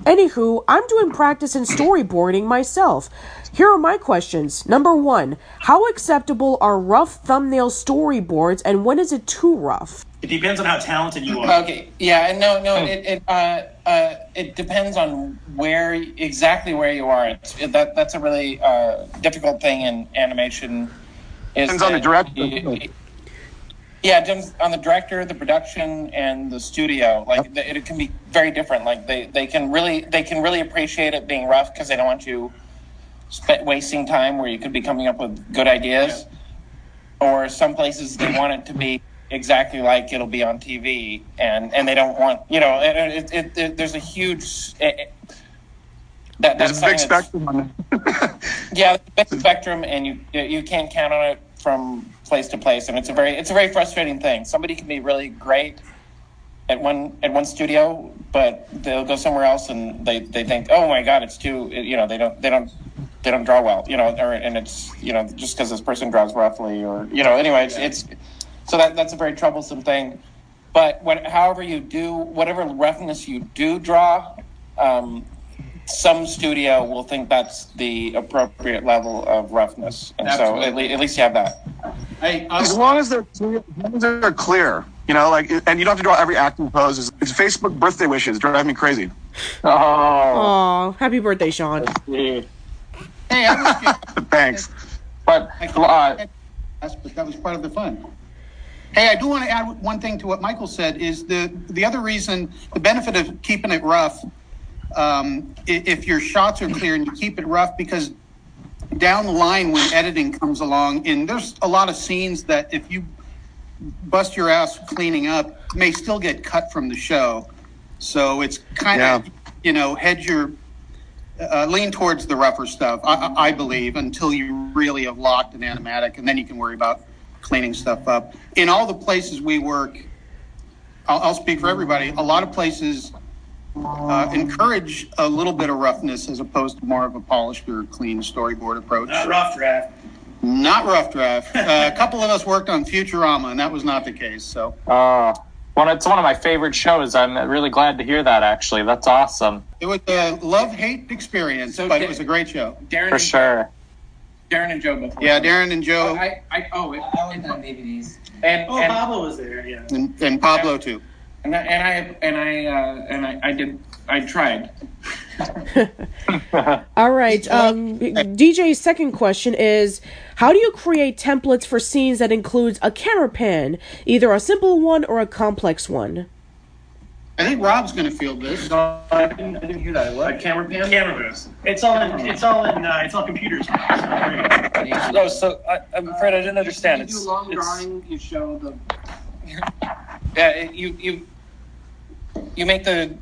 S4: Anywho, I'm doing practice in storyboarding myself." Here are my questions. Number one, how acceptable are rough thumbnail storyboards and when is it too rough?
S7: It depends on how talented you are.
S12: Okay, yeah, and no, no, it it uh, uh, it depends on where exactly where you are. It's, it, that that's a really uh, difficult thing in animation. Is
S14: Depends on the
S12: that
S14: director.
S12: yeah, it depends on the director, the production, and the studio. Like the, it, can be very different. Like they, they can really they can really appreciate it being rough because they don't want you sp- wasting time where you could be coming up with good ideas, or some places they want it to be exactly like it'll be on TV, and and they don't want you know and it, it, it, there's a huge. It, that,
S14: There's
S12: that's
S14: a big
S12: something that's-
S14: spectrum on it.
S12: yeah, big spectrum, and you you can't count on it from place to place, and it's a very it's a very frustrating thing. Somebody can be really great at one at one studio, but they'll go somewhere else, and they, they think, oh my god, it's too you know they don't they don't they don't draw well, you know, or, and it's you know just because this person draws roughly, or you know anyway, it's, it's so that that's a very troublesome thing. But when, however you do, whatever roughness you do draw, um, some studio will think that's the appropriate level of roughness, and so at, le- at least you have that.
S10: Hey,
S14: as long as they're clear, as long as they're clear, you know, like, and you don't have to draw every acting pose. It's, it's Facebook birthday wishes drive me crazy.
S11: Oh,
S4: Aw, happy birthday, Sean.
S10: Hey, I was
S14: Thanks.
S11: But
S10: uh, that's, but that was part of the fun. Hey, I do want to add one thing to what Michael said. Is the the other reason the benefit of keeping it rough, um, if your shots are clear and you keep it rough, because down the line when editing comes along, and there's a lot of scenes that if you bust your ass cleaning up, may still get cut from the show. So it's kind of you know hedge your uh, lean towards the rougher stuff. I, I I believe until you really have locked an animatic, and then you can worry about cleaning stuff up. In all the places we work, I'll, I'll speak for everybody. A lot of places uh, encourage a little bit of roughness as opposed to more of a polished or clean storyboard approach.
S7: Not rough draft.
S10: Not rough draft. Uh, a couple of us worked on Futurama, and that was not the case. So
S11: uh, one, it's one of my favorite shows. I'm really glad to hear that. Actually, that's awesome
S10: it was a love hate experience, but it was a great show.
S12: Darren
S11: for sure.
S12: Darren and Joe both.
S10: Yeah, Darren and Joe
S12: I, I oh it, it's on DVDs. And
S7: Oh,
S12: and,
S7: Pablo was there. Yeah.
S10: and, and Pablo too.
S12: And I and I and I uh, and I, I did I tried.
S4: All right. Um, DJ's second question is How do you create templates for scenes that includes a camera pan, either a simple one or a complex one?
S10: I think Rob's going to field this.
S7: No, I didn't, I didn't hear that. What?
S12: A camera pan.
S7: Camera moves. It's all in. It's all in. Uh, it's all computers. now.
S9: No, so I, I'm afraid I didn't understand.
S12: You
S9: It's,
S12: do long
S9: it's
S12: drawing. You show the. Yeah, you you you make the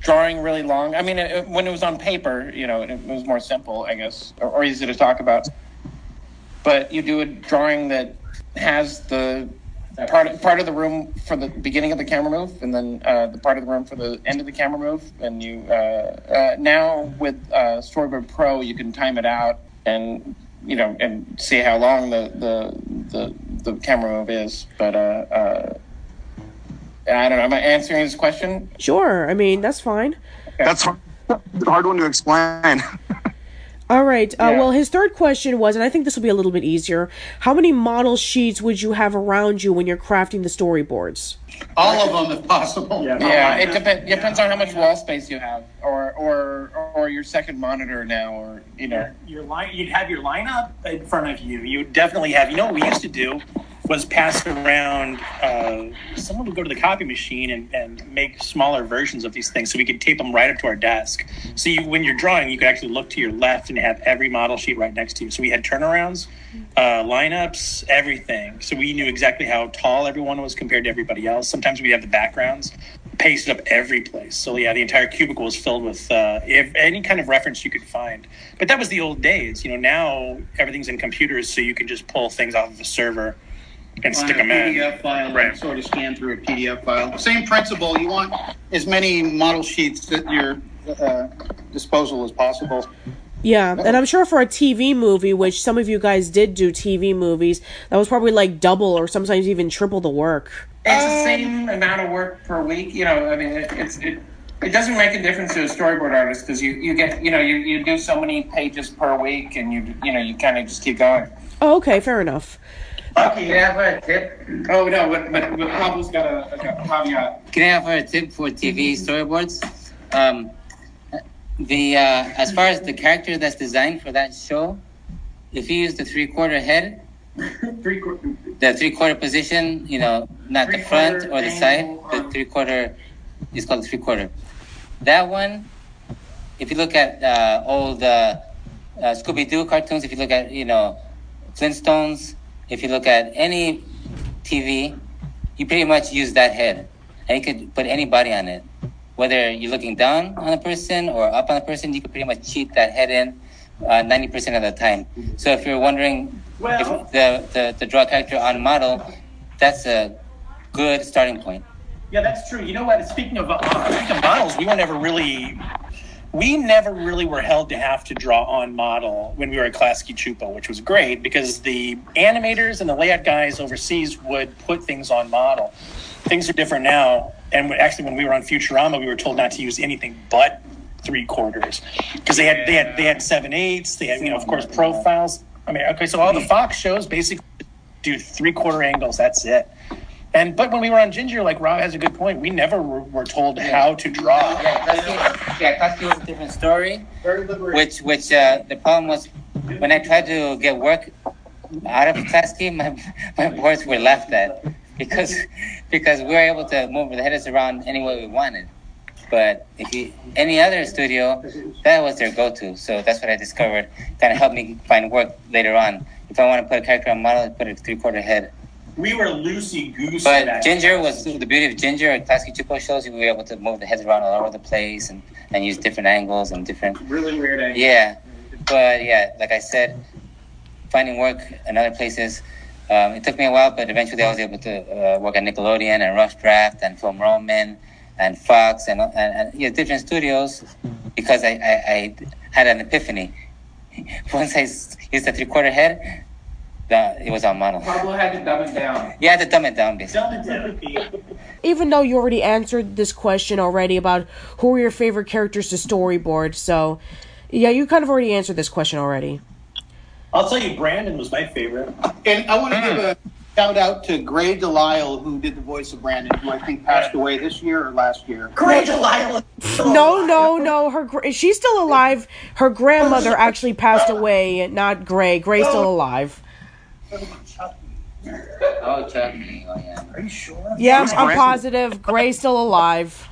S12: drawing really long. I mean, it, when it was on paper, you know, it was more simple, I guess, or, or easy to talk about. But you do a drawing that has the part part of the room for the beginning of the camera move, and then uh, the part of the room for the end of the camera move. And you uh, uh, now with uh, Storyboard Pro, you can time it out and you know and see how long the the the, the camera move is. But uh, uh, I don't know. Am I answering this question?
S4: Sure. I mean, that's fine.
S14: That's hard, hard one to explain.
S4: All right. Uh,
S12: Yeah.
S4: Well, his third question was, and I think this will be a little bit easier. How many model sheets would you have around you when you're crafting the storyboards?
S10: All of them, if possible.
S7: Yeah.
S12: Yeah, it depends. Depends on how much wall space you have, or or or your second monitor now, or you know.
S7: Your line. You'd have your lineup in front of you. You would definitely have. You know what we used to do was pass around. Uh, someone would go to the copy machine and, and make smaller versions of these things, so we could tape them right up to our desk. So you, when you're drawing, you could actually look to your left and have every model sheet right next to you. So we had turnarounds, uh, lineups, everything. So we knew exactly how tall everyone was compared to everybody else. Sometimes we'd have the backgrounds pasted up every place. So yeah, the entire cubicle was filled with uh, if, any kind of reference you could find. But that was the old days. You know, now everything's in computers, so you can just pull things off of a server and stick them
S10: on a
S7: in.
S10: PDF file,
S7: Right.
S10: and sort of scan through a PDF file. Same principle. You want as many model sheets at your uh, disposal as possible.
S4: Yeah, and I'm sure for a TV movie, which some of you guys did do TV movies, that was probably like double or sometimes even triple the work.
S12: It's the same amount of work per week. You know, I mean, it, it's it. It doesn't make a difference to a storyboard artist because you, you get you know you, you do so many pages per week and you you know you kind of just keep going.
S4: Oh, okay, fair enough.
S12: Okay, can I have a tip? Oh no, but but, but Pablo's got a, a caveat.
S8: Can I offer a tip for TV storyboards? Um, the uh, as far as the character that's designed for that show, if you use the three quarter head,
S12: Three quarter.
S8: the three quarter position, you know, not the front or the side, the three quarter is called three quarter. That one, if you look at uh, old uh, uh, Scooby Doo cartoons, if you look at you know Flintstones, if you look at any TV, you pretty much use that head, and you could put any body on it. Whether you're looking down on a person or up on a person, you could pretty much cheat that head in uh, ninety percent of the time. So if you're wondering
S7: Well-
S8: if the, the the draw character on model, that's a good starting point.
S7: Yeah, that's true. You know what? Speaking of, uh, speaking of models, we were never really, we never really were held to have to draw on model when we were at Klasky Csupo, which was great because the animators and the layout guys overseas would put things on model. Things are different now, and actually, when we were on Futurama, we were told not to use anything but three quarters because they had they had they had seven eighths. They had you know of course profiles. I mean, okay, so all the Fox shows basically do three quarter angles. That's it. And but when we were on Ginger, like Rob has a good point. We never were, were told how to draw.
S8: Yeah, Klasky, yeah, Klasky was a different story. Which, which uh, the problem was when I tried to get work out of Klasky, my my boards were left at because because we were able to move the headers around any way we wanted. But if you any other studio, that was their go-to. So that's what I discovered. Kind of helped me find work later on. If I want to put a character on model, I put a three-quarter head.
S7: We were loosey goosey.
S8: But Ginger was the beauty of Ginger at Klasky Csupo shows. You were able to move the heads around all over the place and, and use different angles and different.
S7: Really weird angles.
S8: Yeah, but yeah, like I said, finding work in other places. Um, it took me a while, but eventually I was able to uh, work at Nickelodeon and Rough Draft and Film Roman and Fox and, and, and yeah, different studios because I, I, I had an epiphany. Once I used the three quarter head, the, it was on model.
S12: Pablo had to dumb it down.
S8: You had to dumb it down, basically.
S4: Even though you already answered this question already about who are your favorite characters to storyboard, so yeah, you kind of already answered this question already.
S7: I'll tell you, Brandon was my favorite.
S10: And I want to give a shout out to Grey DeLisle, who did the voice of Brandon, who I think passed away this year or last year.
S7: Grey DeLisle.
S4: No, no, no. Her gr- she's still alive. Her grandmother actually passed away. Not Grey. Grey's still alive.
S8: Oh, Chucky. Oh, yeah.
S7: Are you sure?
S4: Yeah,
S11: Who's
S4: I'm
S11: Grey?
S4: positive. Grey's still alive.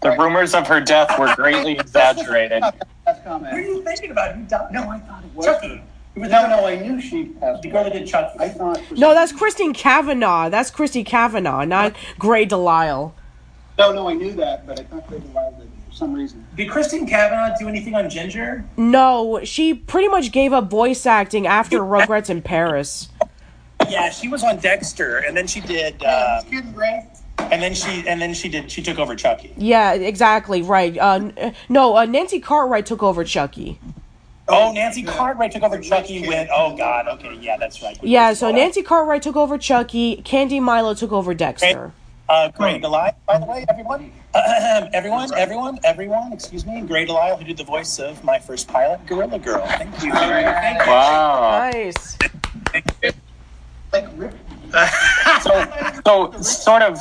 S11: The rumors of her death were greatly exaggerated.
S10: Last.
S7: What are you thinking about? You don't- No, I thought it was Chucky. It was
S10: No, no, I knew she passed
S7: The girl that did Chucky.
S10: I thought. for
S4: No,
S10: some-
S4: that's Christine Cavanaugh. That's Christy Cavanaugh, not Grey DeLisle.
S10: No, no, I knew that, but I thought Grey DeLisle did for some reason.
S7: Did Kristen Cavanaugh do anything on Ginger?
S4: No, she pretty much gave up voice acting after Rugrats in Paris.
S7: Yeah, she was on Dexter, and then she did. Um,
S10: Excuse me, Grey.
S7: and then she and then she did. She took over Chucky.
S4: Yeah, exactly right. Uh, no, uh, Nancy Cartwright took over Chucky.
S7: Oh, Nancy Cartwright took over Chucky with. Oh God. Okay. Yeah, that's right.
S4: Yeah, so Nancy Cartwright took over Chucky. Candy Milo took over Dexter.
S7: Uh, Grey DeLisle, by the way, everyone, everyone, everyone, everyone. Excuse me, Grey DeLisle, who did the voice of my first pilot, Gorilla Girl. Thank you. Thank you.
S11: Wow.
S4: Nice.
S10: Like Rip.
S11: So, sort of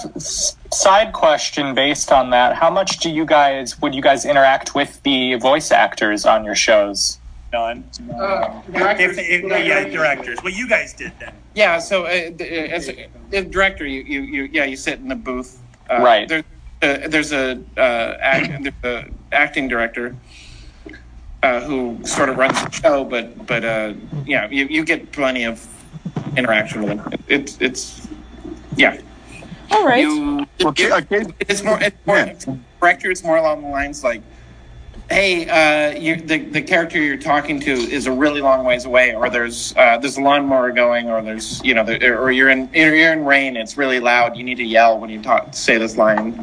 S11: side question based on that: How much do you guys would you guys interact with the voice actors on your shows?
S7: None.
S12: Uh,
S7: If, if, yeah, directors. Well, you guys did then.
S12: Yeah, so uh, uh, as a, as a director, you, you, you yeah, you sit in the booth. Uh,
S11: Right.
S12: There, uh, there's a uh, act, there's a acting director uh, who sort of runs the show, but but uh, yeah, you, you get plenty of interaction with him. It's it's yeah.
S4: All right.
S12: You,
S14: Well,
S12: it-
S14: okay.
S12: it's more it's more director. It's more along the lines like, hey, uh, you, the the character you're talking to is a really long ways away, or there's uh, there's a lawnmower going, or there's you know, there, or you're in you're in rain. It's really loud. You need to yell when you talk say this line.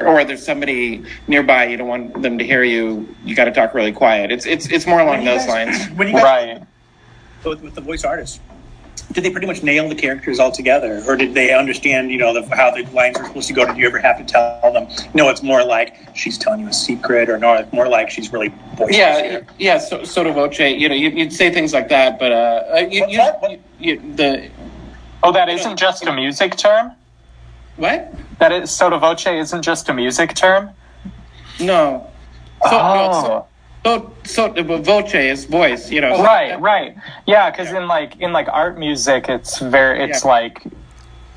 S12: Or there's somebody nearby. You don't want them to hear you. You got to talk really quiet. It's it's it's more along those
S7: guys-
S12: lines.
S7: When you guys
S11: Right.
S7: with, with the voice artists, did they pretty much nail the characters altogether, or did they understand, you know, the, how the lines are supposed to go? Did you ever have to tell them? No, it's more like she's telling you a secret, or no, it's more like she's really voicing.
S12: Yeah, yeah. So, sotto voce. You know, you, you'd say things like that, but uh, you, you, you, you, the
S11: Oh, that isn't just a music term.
S12: what?
S11: That is sotto voce isn't just a music term.
S12: No. So,
S11: Oh.
S12: so, so, so voce is voice. You know.
S11: Right, right. Yeah, because in like in like art music, it's very it's
S12: Yeah.
S11: like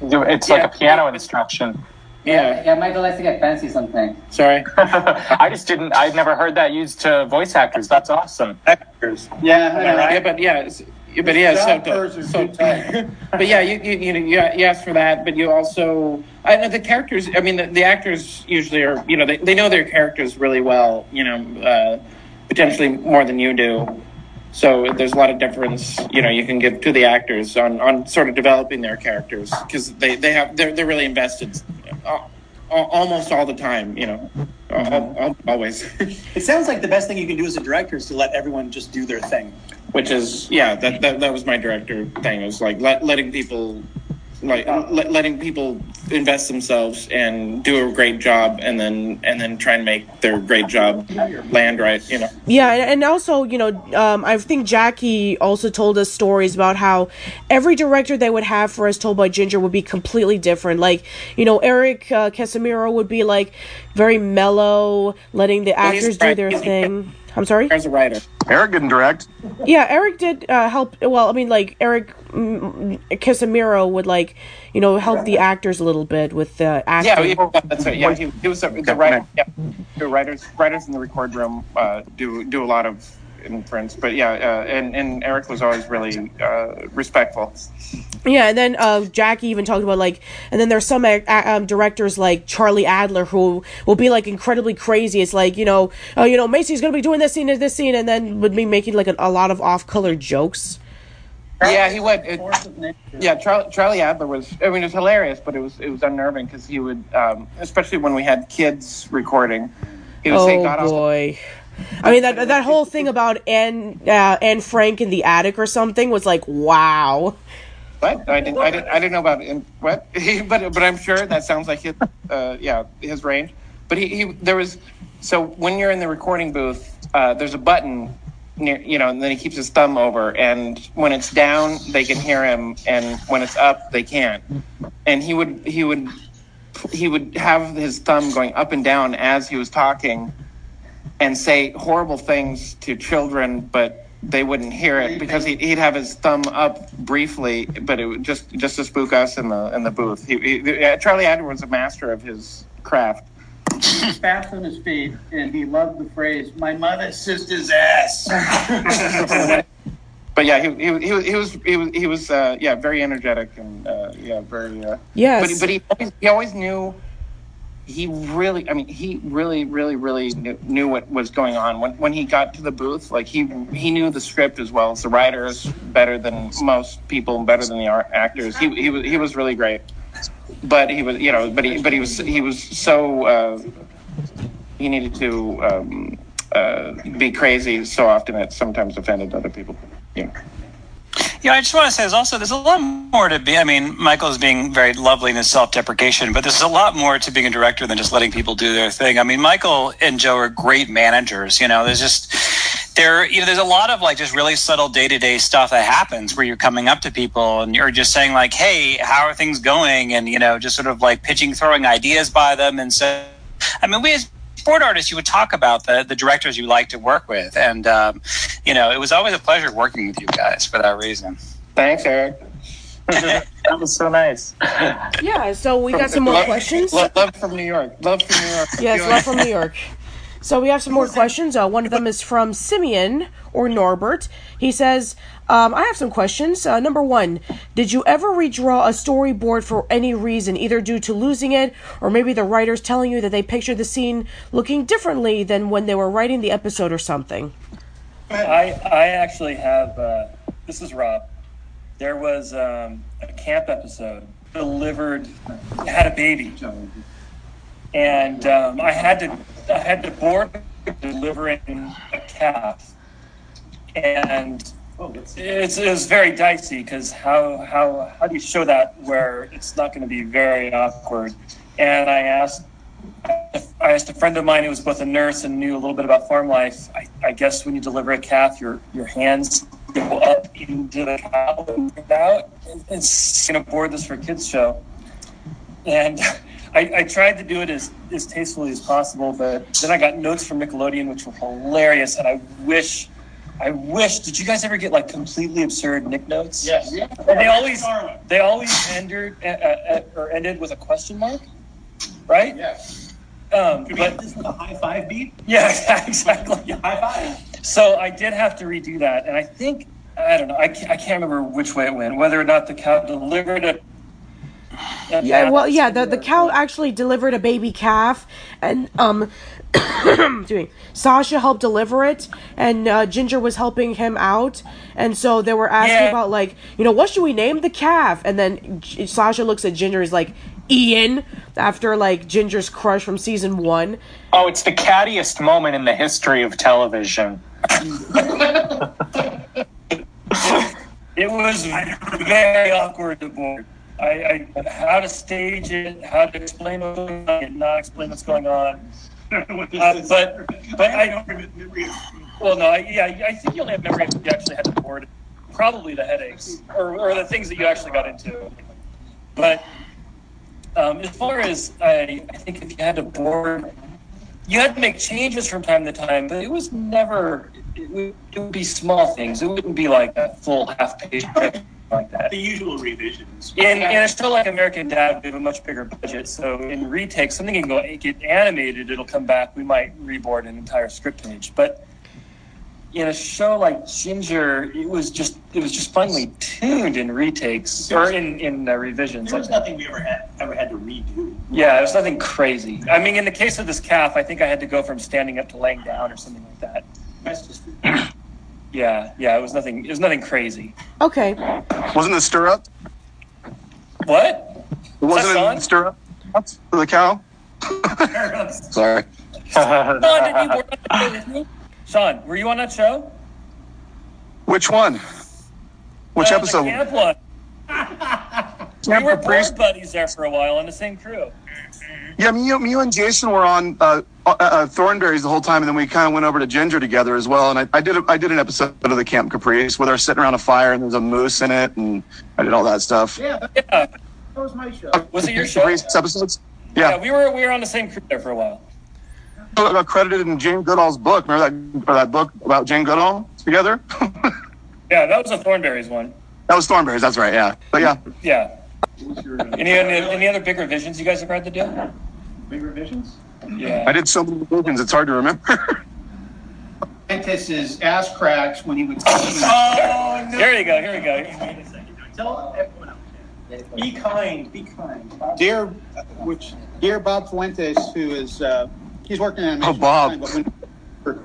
S11: it's like a piano instruction.
S12: Yeah.
S8: Yeah, Michael likes to get fancy something.
S12: Sorry.
S11: I just didn't. I'd never heard that used to voice actors. That's awesome.
S7: Actors.
S10: Yeah,
S12: Yeah, yeah, but yeah, it's- yeah, but yeah, so,
S10: Job are
S12: so
S10: too
S12: but yeah, you you you know you, you ask for that, but you also I know the characters. I mean, the, the actors usually are you know they, they know their characters really well. You know, uh, potentially more than you do. So there's a lot of difference, you know, you can give to the actors on, on sort of developing their characters because they, they have they're they're really invested, uh, almost all the time, you know, al- always.
S7: It sounds like the best thing you can do as a director is to let everyone just do their thing.
S12: which is yeah that that, that was my director thing it was like let, letting people like let, letting people invest themselves and do a great job and then and then try and make their great job land right you know
S4: Yeah, and, also, you know, um, I think Jackie also told us stories about how every director they would have for us Told by Ginger would be completely different. Like, you know, Eric uh, Casimiro would be like very mellow, letting the
S12: Well,
S4: actors do their thing. I'm sorry.
S12: as a writer
S14: Eric didn't direct.
S4: Yeah, Eric did uh, help. Well, I mean, like Eric mm, Casimiro would like, you know, help the actors a little bit with the
S12: yeah,
S4: acting.
S12: yeah that's right yeah he, he was the, the writer yeah the writers writers in the record room uh, do do a lot of inference but yeah uh, and and Eric was always really uh, respectful
S4: Yeah, and then uh, Jackie even talked about like, and then there's some uh, um, directors like Charlie Adler who will be like incredibly crazy. It's like you know, oh, you know, Macie's gonna be doing this scene and this scene, and then would be making like a, a lot of off-color jokes.
S12: Yeah, he would. It, yeah, Charlie, Charlie Adler was. I mean, it was hilarious, but it was it was unnerving because he would, um, especially when we had kids recording, he would say,
S4: Oh
S12: "God, I'll
S4: boy. I mean that that whole thing about Anne uh, Anne Frank in the attic or something was like wow.
S12: What? I didn't. I didn't. I didn't know about in, what. but but I'm sure that sounds like his. Uh, yeah, his range. But he, he there was. So when you're in the recording booth, uh, there's a button near you know, and then he keeps his thumb over, and when it's down, they can hear him, and when it's up, they can't. And he would he would he would have his thumb going up and down as he was talking, and say horrible things to children, but they wouldn't hear it because he'd, he'd have his thumb up briefly, but it would just just to spook us in the in the booth. He, he, yeah, Charlie Adler was a master of his craft.
S10: Fast on his feet, and he loved the phrase, "My mother sister's ass."
S12: But yeah, he, he, he, was he was he was he was uh, yeah very energetic and uh, yeah very uh,
S4: Yes.
S12: But but he always, he always knew. He really, I mean, he really, really, really knew, knew what was going on when when he got to the booth. Like he he knew the script as well as the writers better than most people, better than the actors. He he was he was really great. But he was, you know, but he but he was he was so uh, he needed to um, uh, be crazy so often it sometimes offended other people. Yeah.
S13: Yeah, I just want to say there's also there's a lot more to be. I mean, Michael's being very lovely in his self-deprecation, but there's a lot more to being a director than just letting people do their thing. I mean, Michael and Joe are great managers. You know, there's just there you know there's a lot of like just really subtle day-to-day stuff that happens where you're coming up to people and you're just saying like, "Hey, how are things going?" and you know, just sort of like pitching, throwing ideas by them, and so I mean, we as sport artists, you would talk about the the directors you like to work with, and um, you know, it was always a pleasure working with you guys for that reason.
S12: Thanks, Eric.
S11: that was so nice.
S4: Yeah, so we got some more
S12: Love-
S4: questions.
S12: Love, love from New York. Love from New York.
S4: Yes, love from New York. So we have some more questions. Uh, one of them is from Simeon or Norbert. He says, um, "I have some questions. Uh, number one, did you ever redraw a storyboard for any reason, either due to losing it, or maybe the writers telling you that they pictured the scene looking differently than when they were writing the episode or something?"
S9: I I actually have. Uh, this is Rob. There was um, a camp episode delivered had a baby, and um, I had to I had to board delivering a calf, and Oh, it's it was very dicey because how how how do you show that where it's not going to be very awkward? And I asked I asked a friend of mine who was both a nurse and knew a little bit about farm life. I, I guess when you deliver a calf, your your hands go up into the cow and out. It's going to board this for kids show, and I, I tried to do it as as tastefully as possible. But then I got notes from Nickelodeon, which were hilarious, and I wish. I wish. Did you guys ever get like completely absurd Nick notes?
S10: Yes.
S9: And they always they always ended uh, uh, or ended with a question mark. right?
S7: Yes.
S9: Um,
S7: Could we
S9: but
S7: have this with a high five beat?
S9: yeah, exactly.
S7: High five.
S9: So I did have to redo that, and I think I don't know. I can't, I can't remember which way it went. Whether or not the cow delivered it.
S4: Yeah, well, yeah, the the cow actually delivered a baby calf, and um, excuse me, Sasha helped deliver it, and uh, Ginger was helping him out, and so they were asking
S9: Yeah.
S4: about like, you know, what should we name the calf? And then G- Sasha looks at Ginger, is like, Ian, after like Ginger's crush from season one.
S11: Oh, it's the cattiest moment in the history of television.
S9: It was very awkward to board. I, I how to stage it, how to explain what's going on, and not explain what's going on. Uh, but but I don't. well no I, yeah I think you only have memory if you actually had to board. Probably the headaches or, or the things that you actually got into. But um, as far as I, I think if you had to board, you had to make changes from time to time, but it was never. It would, it would be small things. It wouldn't be like a full half page like that.
S7: The usual revisions.
S9: In, in a show like American Dad, we have a much bigger budget. So in retake, something can go get animated. It'll come back. We might reboard an entire script page. But in a show like Ginger, it was just it was just finely tuned in retakes or in in uh, revisions.
S7: There was
S9: like-
S7: nothing we ever had ever had to redo.
S9: yeah, it was nothing crazy. I mean, in the case of this calf, I think I had to go from standing up to laying down or something like that.
S7: That's just
S9: Yeah, yeah, it was nothing. It was nothing crazy.
S4: Okay.
S14: Wasn't it stir up?
S9: What?
S14: Wasn't it stir up for the cow? Sorry.
S9: Sean, did you work on that show with me? Sean, were you on that show?
S14: Which one? Which
S9: Uh,
S14: episode?
S9: The camp one. we
S14: Camp
S9: were
S14: Caprice?
S9: board buddies there for a while on the same crew.
S14: Yeah, me, you- me you and Jason were on uh, uh, uh, Thornberrys the whole time, and then we kind of went over to Ginger together as well. And I, I did a, I did an episode of the Camp Caprice where they're sitting around a fire and there's a moose in it, and I did all that stuff.
S7: Yeah, that,
S9: Yeah.
S7: that was my show.
S9: Was it your show?
S14: Caprice episodes. Yeah,
S9: we were we were on the same crew there for a while.
S14: I got credited in Jane Goodall's book. Remember that or that book about Jane Goodall together?
S9: Yeah, that was a Thornberrys one.
S14: that was Thornberrys. That's right. Yeah, but yeah.
S9: Yeah. Any, any any other big revisions you guys have had to do?
S7: Big revisions?
S9: Yeah.
S14: I did so many revisions, it's hard to remember.
S10: Dentist's ass cracks when he would.
S7: Oh, no.
S9: Here you go. Here we go.
S7: Tell everyone else. Be kind. Be kind.
S10: Dear, which dear Bob Fuentes, who is uh, he's working on
S14: Oh, Bob.
S10: but when,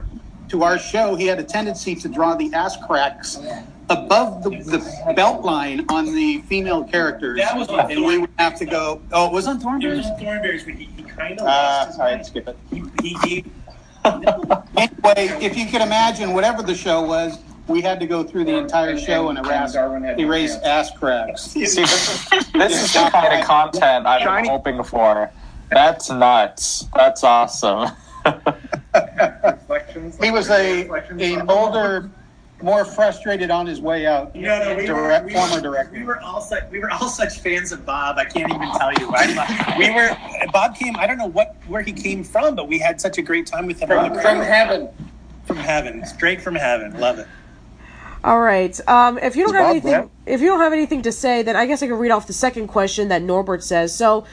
S10: to our show, he had a tendency to draw the ass cracks above the, the belt line on the female characters,
S7: That was on
S10: and we would have to go. Oh, it was on
S7: It
S10: Thornberry.
S7: was Thornberrys, but he, he kind of
S10: Uh,
S7: lost his
S10: all right,
S7: mind.
S10: skip it.
S7: He, he, he,
S10: Anyway, if you could imagine, whatever the show was, we had to go through the entire show and erase, erase ass cracks.
S11: See, this, this is the kind of content I'm hoping for. That's nuts. That's awesome.
S10: He was a an older, more frustrated on his way out.
S7: No, no, we were, we,
S10: former
S7: were,
S10: director.
S7: we were all such we were all such fans of Bob. I can't even tell you. I, we were Bob came. I don't know what where he came from, but we had such a great time with him.
S12: From, from heaven.
S7: from heaven, straight from heaven. Love it.
S4: All right. Um, if you don't
S14: Is
S4: have
S14: Bob
S4: anything,
S14: there?
S4: if you don't have anything to say, then I guess I can read off the second question that Norbert says. So,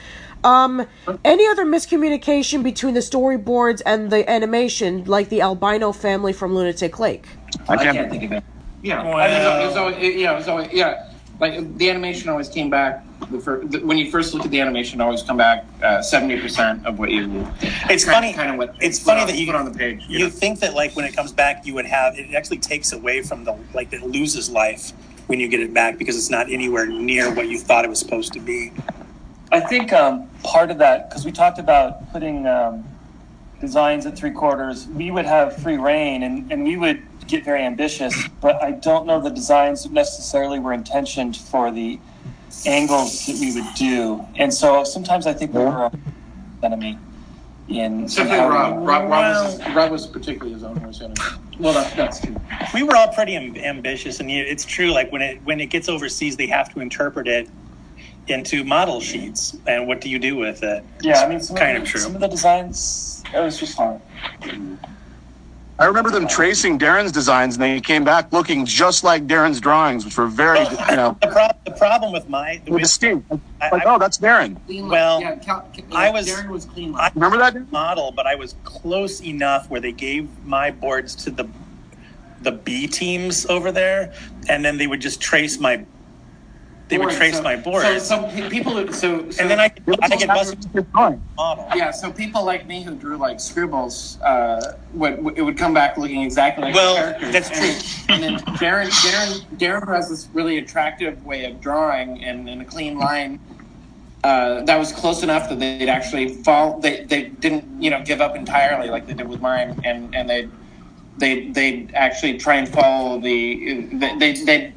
S4: um, any other miscommunication between the storyboards and the animation, like the albino family from Lunatic Lake?
S14: I
S12: I
S14: can't.
S12: can't think of it. Yeah,
S7: Wow.
S12: I mean, it was always, it, yeah, it was always, yeah. Like the animation always came back. The fir- the, when you first look at the animation, it always come back uh, seventy percent of what you.
S7: It's
S12: kind,
S7: funny.
S12: Kind of what
S7: It's funny
S12: on-
S7: that you
S12: put on the page. You
S7: You
S12: know?
S7: think that like when it comes back, you would have it actually takes away from the like it loses life when you get it back because it's not anywhere near what you thought it was supposed to be.
S9: I think um, part of that because we talked about putting um, designs at three quarters, we would have free reign and, and we would get very ambitious. But I don't know the designs necessarily were intentioned for the angles that we would do, and so sometimes I think we were a enemy in.
S12: Except
S9: in how
S12: Rob. Rob, Rob, was, Rob was particularly his own worst enemy. Well, that, that's true.
S7: We were all pretty am- ambitious, and you, it's true. Like when it when it gets overseas, they have to interpret it into model sheets, and what do you do with it?
S9: Yeah, I mean, some
S7: kind
S9: of,
S7: of
S9: the,
S7: true.
S9: Some of the designs, it was just hard.
S14: I remember them tracing Darren's designs, and they came back looking just like Darren's drawings, which were very, you know,
S7: The, pro- the problem with my
S14: with the Steve.
S7: I,
S14: Like,
S7: I-
S14: oh, that's Darren.
S7: well,
S12: Yeah, Cal- Cal-
S7: I was
S12: Darren was clean.
S7: I
S14: Remember that?
S7: model, but I was close enough where they gave my boards to the the B teams over there, and then they would just trace my. They would trace
S12: so-
S7: my boards,
S12: So, so people, so, so
S7: and then I could, I could bust
S14: Drawing.
S7: model.
S12: Yeah, so people like me who drew like scribbles, uh, would it would come back looking exactly like
S7: Well,
S12: characters.
S7: that's true.
S12: And, and then Darren, Darren, Darren has this really attractive way of drawing and in a clean line. Uh, that was close enough that they'd actually fall. They they didn't you know give up entirely like they did with mine, and and they they they actually try and follow the they they they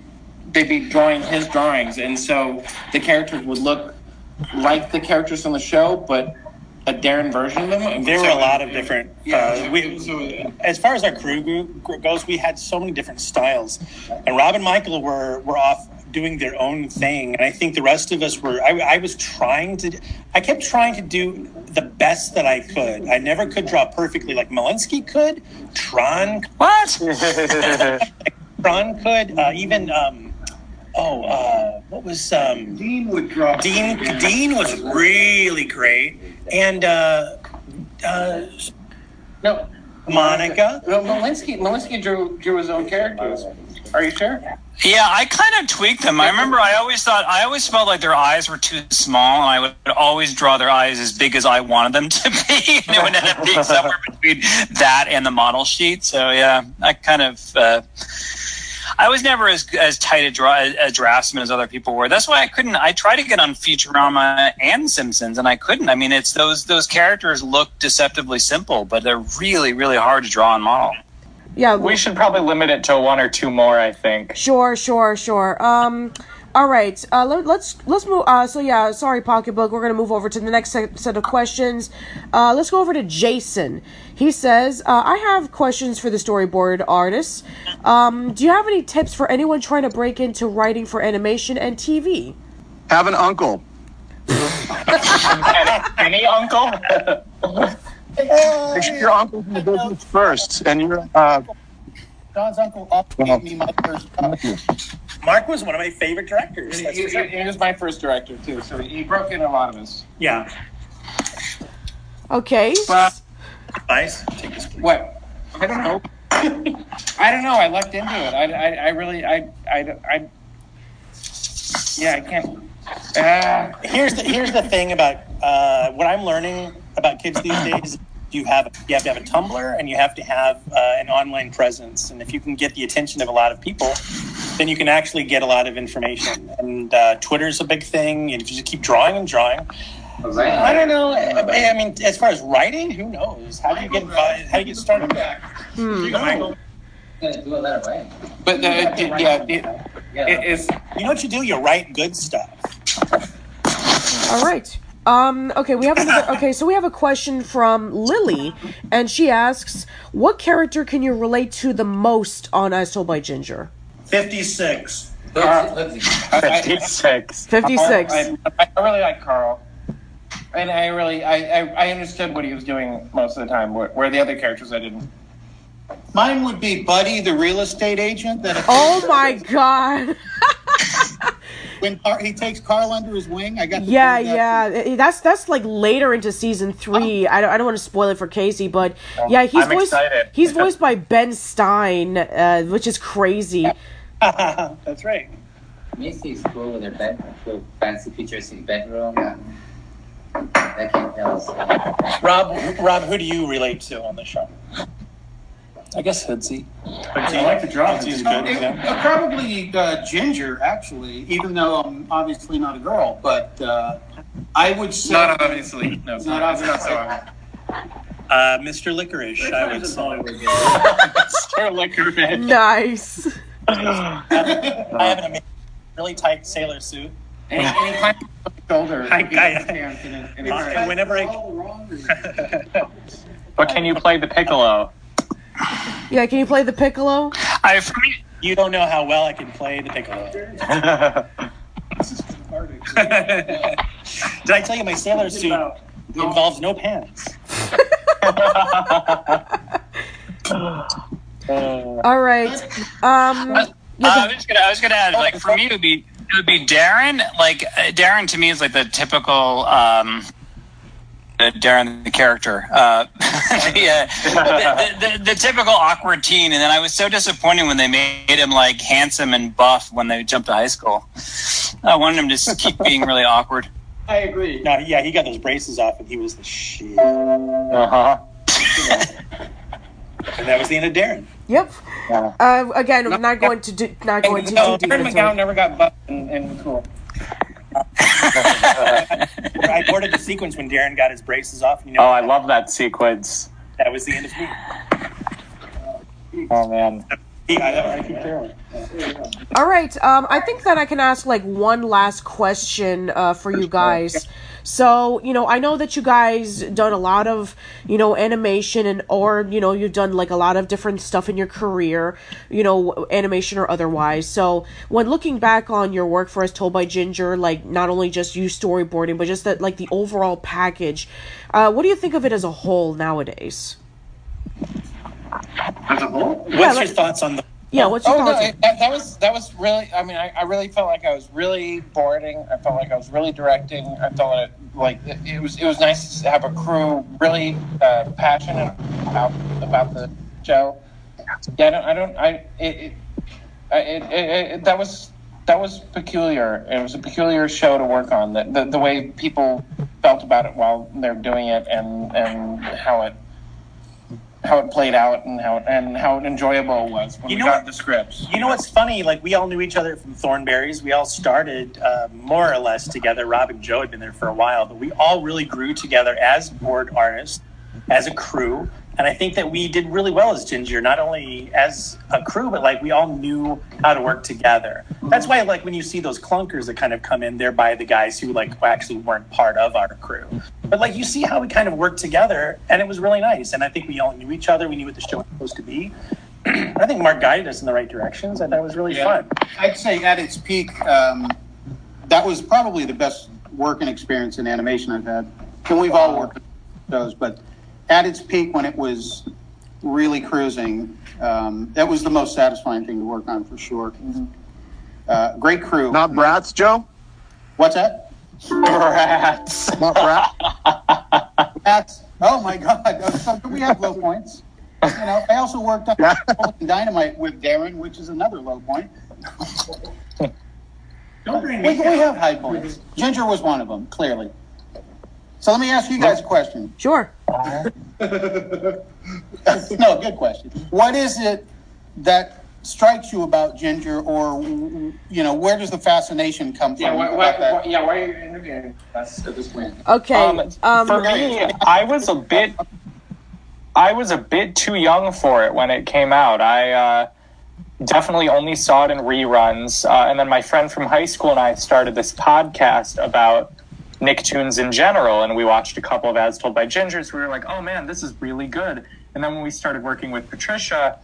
S12: they'd be drawing his drawings, and so the characters would look like the characters on the show, but a Darren version of them.
S7: There were a lot of different.
S12: Yeah,
S7: uh, we,
S12: so, uh,
S7: as far as our crew go- goes, we had so many different styles, and Rob and Michael were were off doing their own thing, and I think the rest of us were. I, I was trying to. I kept trying to do the best that I could. I never could draw perfectly like Molinsky could. Tron.
S13: What?
S7: Tron could. Uh, even. Um, oh, uh, what was um,
S10: Dean would draw.
S7: Dean? Dean was really great, and uh, uh,
S12: no,
S7: Monica.
S12: No, Molinsky, Molinsky drew drew his own characters. Are you sure?
S13: Yeah, I kind of tweaked them. I remember I always thought I always felt like their eyes were too small, and I would always draw their eyes as big as I wanted them to be, and it would end up being somewhere between that and the model sheet. So yeah, I kind of. Uh, I was never as as tight a, draw, a draftsman as other people were. That's why I couldn't. I tried to get on Futurama and Simpsons, and I couldn't. I mean, it's those those characters look deceptively simple, but they're really really hard to draw and model.
S4: Yeah,
S11: We should probably limit it to one or two more, I think.
S4: Sure, sure, sure. Um, all right. Uh, let, let's let's move. Uh, so yeah, sorry, pocketbook. We're gonna move over to the next set, set of questions. Uh, let's go over to Jason. He says, uh, "I have questions for the storyboard artists. Um, do you have any tips for anyone trying to break into writing for animation and TV?"
S14: Have an uncle.
S11: Any uncle?
S14: Make sure your uncle's in the business first, and you're. Uh,
S10: Don's uncle also gave me my first
S7: Mark was one of my favorite directors.
S12: He, he-
S7: sure.
S12: he was my first director too, so he broke in a lot of us.
S7: Yeah.
S4: Okay.
S7: Nice. Take this.
S12: What? I don't know. I don't know. I lucked into it. I, I, I really, I, I, I, yeah, I can't. Uh,
S7: Here's the here's the thing about uh, what I'm learning about kids these days. You have you have to have a Tumblr and you have to have uh, an online presence. And if you can get the attention of a lot of people, then you can actually get a lot of information. And uh, Twitter's a big thing. And if you just keep drawing and drawing, I don't know. I I mean, as far as writing, who knows? How do you get invi- how do you get started?
S12: Hmm. But uh, yeah, it, it is.
S7: You know what you do? You write good stuff.
S4: All right. Um, okay, we have another. Okay, so we have a question from Lily, and she asks, "What character can you relate to the most on As Told by Ginger?"
S7: Fifty six.
S11: Fifty-six.
S4: 56.
S12: I, I really like Carl, and I really, I, I, I understood what he was doing most of the time. Where, where the other characters, I didn't.
S10: Mine would be Buddy, the real estate agent. That
S4: Oh my god!
S10: when Car- he takes Carl under his wing, I got. To
S4: Yeah,
S10: that
S4: yeah, that's that's like later into season three. I don't, I don't want to spoil it for Casey, but yeah, he's
S11: I'm
S4: voiced
S11: excited.
S4: he's voiced by Ben Stein, uh, which is crazy.
S7: That's right.
S15: Macy's cool with their bed, cool fancy features in bedroom. That can tell us.
S7: Rob, Rob, who do you relate to on the show?
S9: I guess Hoodsy.
S7: But I like the draw. Hoodsy's good.
S10: It-
S7: Yeah.
S10: uh, probably uh, Ginger, actually, even though I'm obviously not a girl, but uh, I would say
S12: Not obviously. No, it's
S10: Not
S12: not, it's not
S10: obviously.
S12: so.
S7: Uh, Mr. Licorice, I would say.
S11: Sir Licorice.
S4: Nice.
S7: I have an amazing, really tight sailor suit.
S12: And, and he climbed shoulder.
S7: I-
S12: He
S7: I-
S12: gets his hands in it, and it's-
S7: whenever I,
S11: But can you play the piccolo?
S4: Yeah, can you play the piccolo?
S13: I for me,
S7: you don't know how well I can play the piccolo. This is compared. Did I tell you my sailor suit involves no pants?
S4: All right. Um.
S13: Uh, I was gonna, I was gonna add, like, for me, it would be, it would be Darren. Like, uh, Darren to me is like the typical, um, the Darren the character, uh, the, uh, the, the, the typical awkward teen. And then I was so disappointed when they made him like handsome and buff when they jumped to high school. I wanted him to just keep being really awkward.
S7: I agree. No, yeah, he got those braces off and he was the shit.
S11: Uh huh.
S7: And that was the end of Darren.
S4: Yep. Uh, again, I'm not going to do, not going to
S12: No,
S4: too deep
S12: Darren McGowan never got buff and, and cool.
S7: I boarded the sequence when Darren got his braces off. You know,
S11: Oh, I love that sequence.
S7: that was the end of me.
S11: Oh man.
S7: He, I, I keep Darren.
S4: All right. Um, I think that I can ask like one last question uh, for you guys. So, you know, I know that you guys done a lot of, you know, animation and or, you know, you've done like a lot of different stuff in your career, you know, animation or otherwise. So, when looking back on your work for as Told by Ginger, like not only just you storyboarding, but just that like the overall package, uh, what do you think of it as a whole nowadays?
S12: As a whole?
S7: What's
S4: Yeah,
S7: your thoughts on the?
S4: Yeah, what's your
S12: oh no, it, that, that was that was really. I mean, I, I really felt like I was really boarding. I felt like I was really directing. I felt it, like it, it was it was nice to have a crew really uh, passionate about about the show. Yeah, I don't. I don't. I it. it, I- it, it, it that was that was peculiar. It was a peculiar show to work on. The, the the way people felt about it while they're doing it, and and how it how it played out, and how and how enjoyable it was when
S7: You
S12: we
S7: know
S12: got
S7: what-
S12: the scripts.
S7: You know what's funny? Like we all knew each other from Thornberrys. We all started uh, more or less together. Rob and Joe had been there for a while, but we all really grew together as board artists, as a crew. And I think that we did really well as Ginger, not only as a crew, but like we all knew how to work together. That's why, like when you see those clunkers that kind of come in, they're by the guys who like actually weren't part of our crew. But like you see how we kind of worked together, and it was really nice. And I think we all knew each other. We knew what the show was supposed to be. I think Mark guided us in the right directions. I thought it was really
S10: Yeah.
S7: fun.
S10: I'd say at its peak, um, that was probably the best working experience in animation I've had. And we've all worked on shows, but at its peak, when it was really cruising, um, that was the most satisfying thing to work on for sure. Uh, great crew.
S14: Not brats, Joe?
S10: What's that?
S11: Brats.
S14: Not Brat?
S10: That's oh my god! So we have low points. You know, I also worked on Golden Dynamite with Darren, which is another low point.
S7: Don't bring
S10: We, we have high points. Ginger was one of them, clearly. So let me ask you guys a question.
S4: Sure.
S10: no, good question. What is it that strikes you about Ginger, or you know, where does the fascination come from?
S12: Yeah, why, why, why, yeah, why are you interviewing us at this point?
S4: Okay.
S11: Um,
S4: Um,
S11: for me, I was a bit, I was a bit too young for it when it came out. I uh, definitely only saw it in reruns, uh, and then my friend from high school and I started this podcast about Nicktoons in general, and we watched a couple of As Told by Gingers. We were like, "Oh man, this is really good." And then when we started working with Patricia,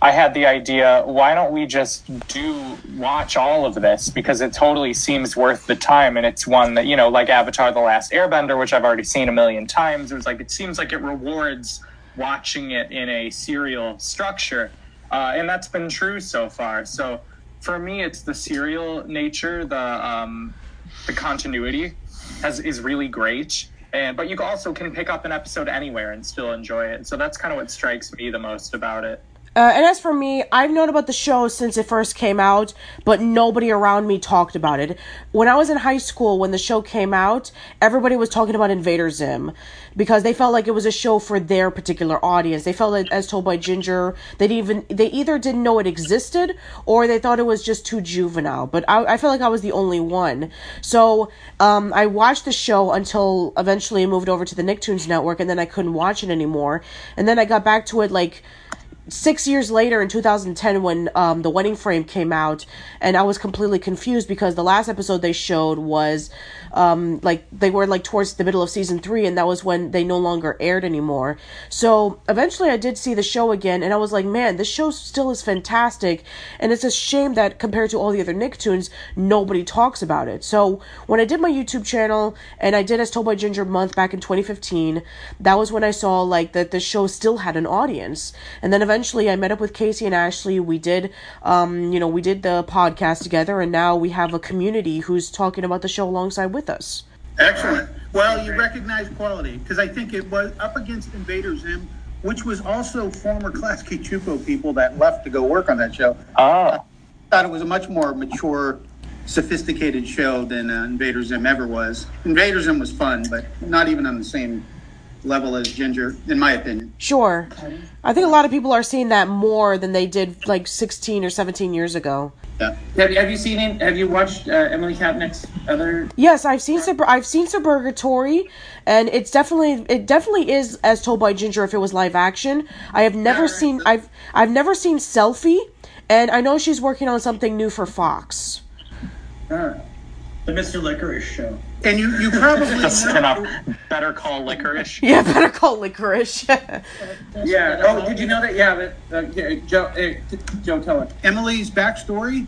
S11: I had the idea, why don't we just do watch all of this because it totally seems worth the time and it's one that, you know, like Avatar the Last Airbender, which I've already seen a million times. It was like it seems like it rewards watching it in a serial structure. Uh, and that's been true so far. So for me it's the serial nature, the um, the continuity has is really great. And but you also can pick up an episode anywhere and still enjoy it. So that's kind of what strikes me the most about it.
S4: Uh, and as for me, I've known about the show since it first came out, but nobody around me talked about it. When I was in high school, when the show came out, everybody was talking about Invader Zim because they felt like it was a show for their particular audience. They felt it, as told by Ginger, they even they either didn't know it existed or they thought it was just too juvenile. But I, I felt like I was the only one. So um, I watched the show until eventually I moved over to the Nicktoons network, and then I couldn't watch it anymore. And then I got back to it like six years later in 2010 when um, the wedding frame came out and i was completely confused because the last episode they showed was um, like they were like towards the middle of season three and that was when they no longer aired anymore. So eventually i did see the show again and i was like man this show still is fantastic and it's a shame that compared to all the other nicktoons nobody talks about it. So when i did my youtube channel and i did as told by ginger month back in 2015 that was when i saw like that the show still had an audience. And then eventually I met up with Casey and Ashley. We did, um, you know, we did the podcast together, and now we have a community who's talking about the show alongside with us.
S10: Excellent. Well, you recognize quality because I think it was up against Invader Zim, which was also former Klasky Csupo people that left to go work on that show.
S11: Oh.
S10: thought it was a much more mature, sophisticated show than uh, Invader Zim ever was. Invader Zim was fun, but not even on the same level as Ginger, in my opinion.
S4: Sure. I think a lot of people are seeing that more than they did like 16 or 17 years ago.
S10: Yeah.
S12: Have, have you seen it? Have you watched uh, Emily Kapnek's other?
S4: Yes, I've seen Sub- I've seen Suburgatory, and it's definitely it definitely is as told by Ginger if it was live action. I have never seen I've I've never seen Selfie, and I know she's working on something new for Fox.
S16: The Mr. Licorice show.
S10: And you, you probably
S11: Just. Better call licorice.
S4: Yeah, better call licorice.
S12: Yeah. Oh, did you know that? Yeah, but uh, yeah, Joe, uh, Joe, tell it.
S10: Emily's backstory.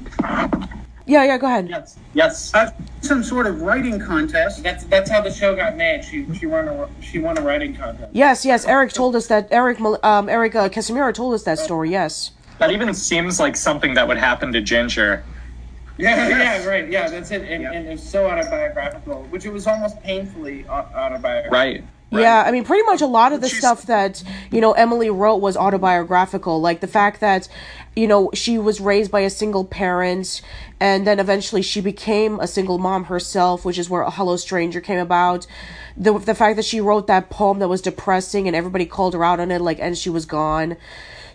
S4: yeah, yeah. Go ahead.
S12: Yes.
S11: Yes.
S10: Uh, some sort of writing contest.
S12: That's that's how the show got made. She she won a she won a writing contest.
S4: Yes, yes. Eric told us that Eric um Eric uh, Casimiro told us that story. Yes.
S11: That even seems like something that would happen to Ginger.
S12: Yeah, yeah, right. Yeah, that's it. And, and it's so autobiographical, which it was almost painfully autobiographical.
S11: Right.
S4: Yeah, I mean, pretty much a lot of the stuff that you know Emily wrote was autobiographical, like the fact that you know she was raised by a single parent, and then eventually she became a single mom herself, which is where a Hello Stranger came about. The the fact that she wrote that poem that was depressing and everybody called her out on it, like, and she was gone.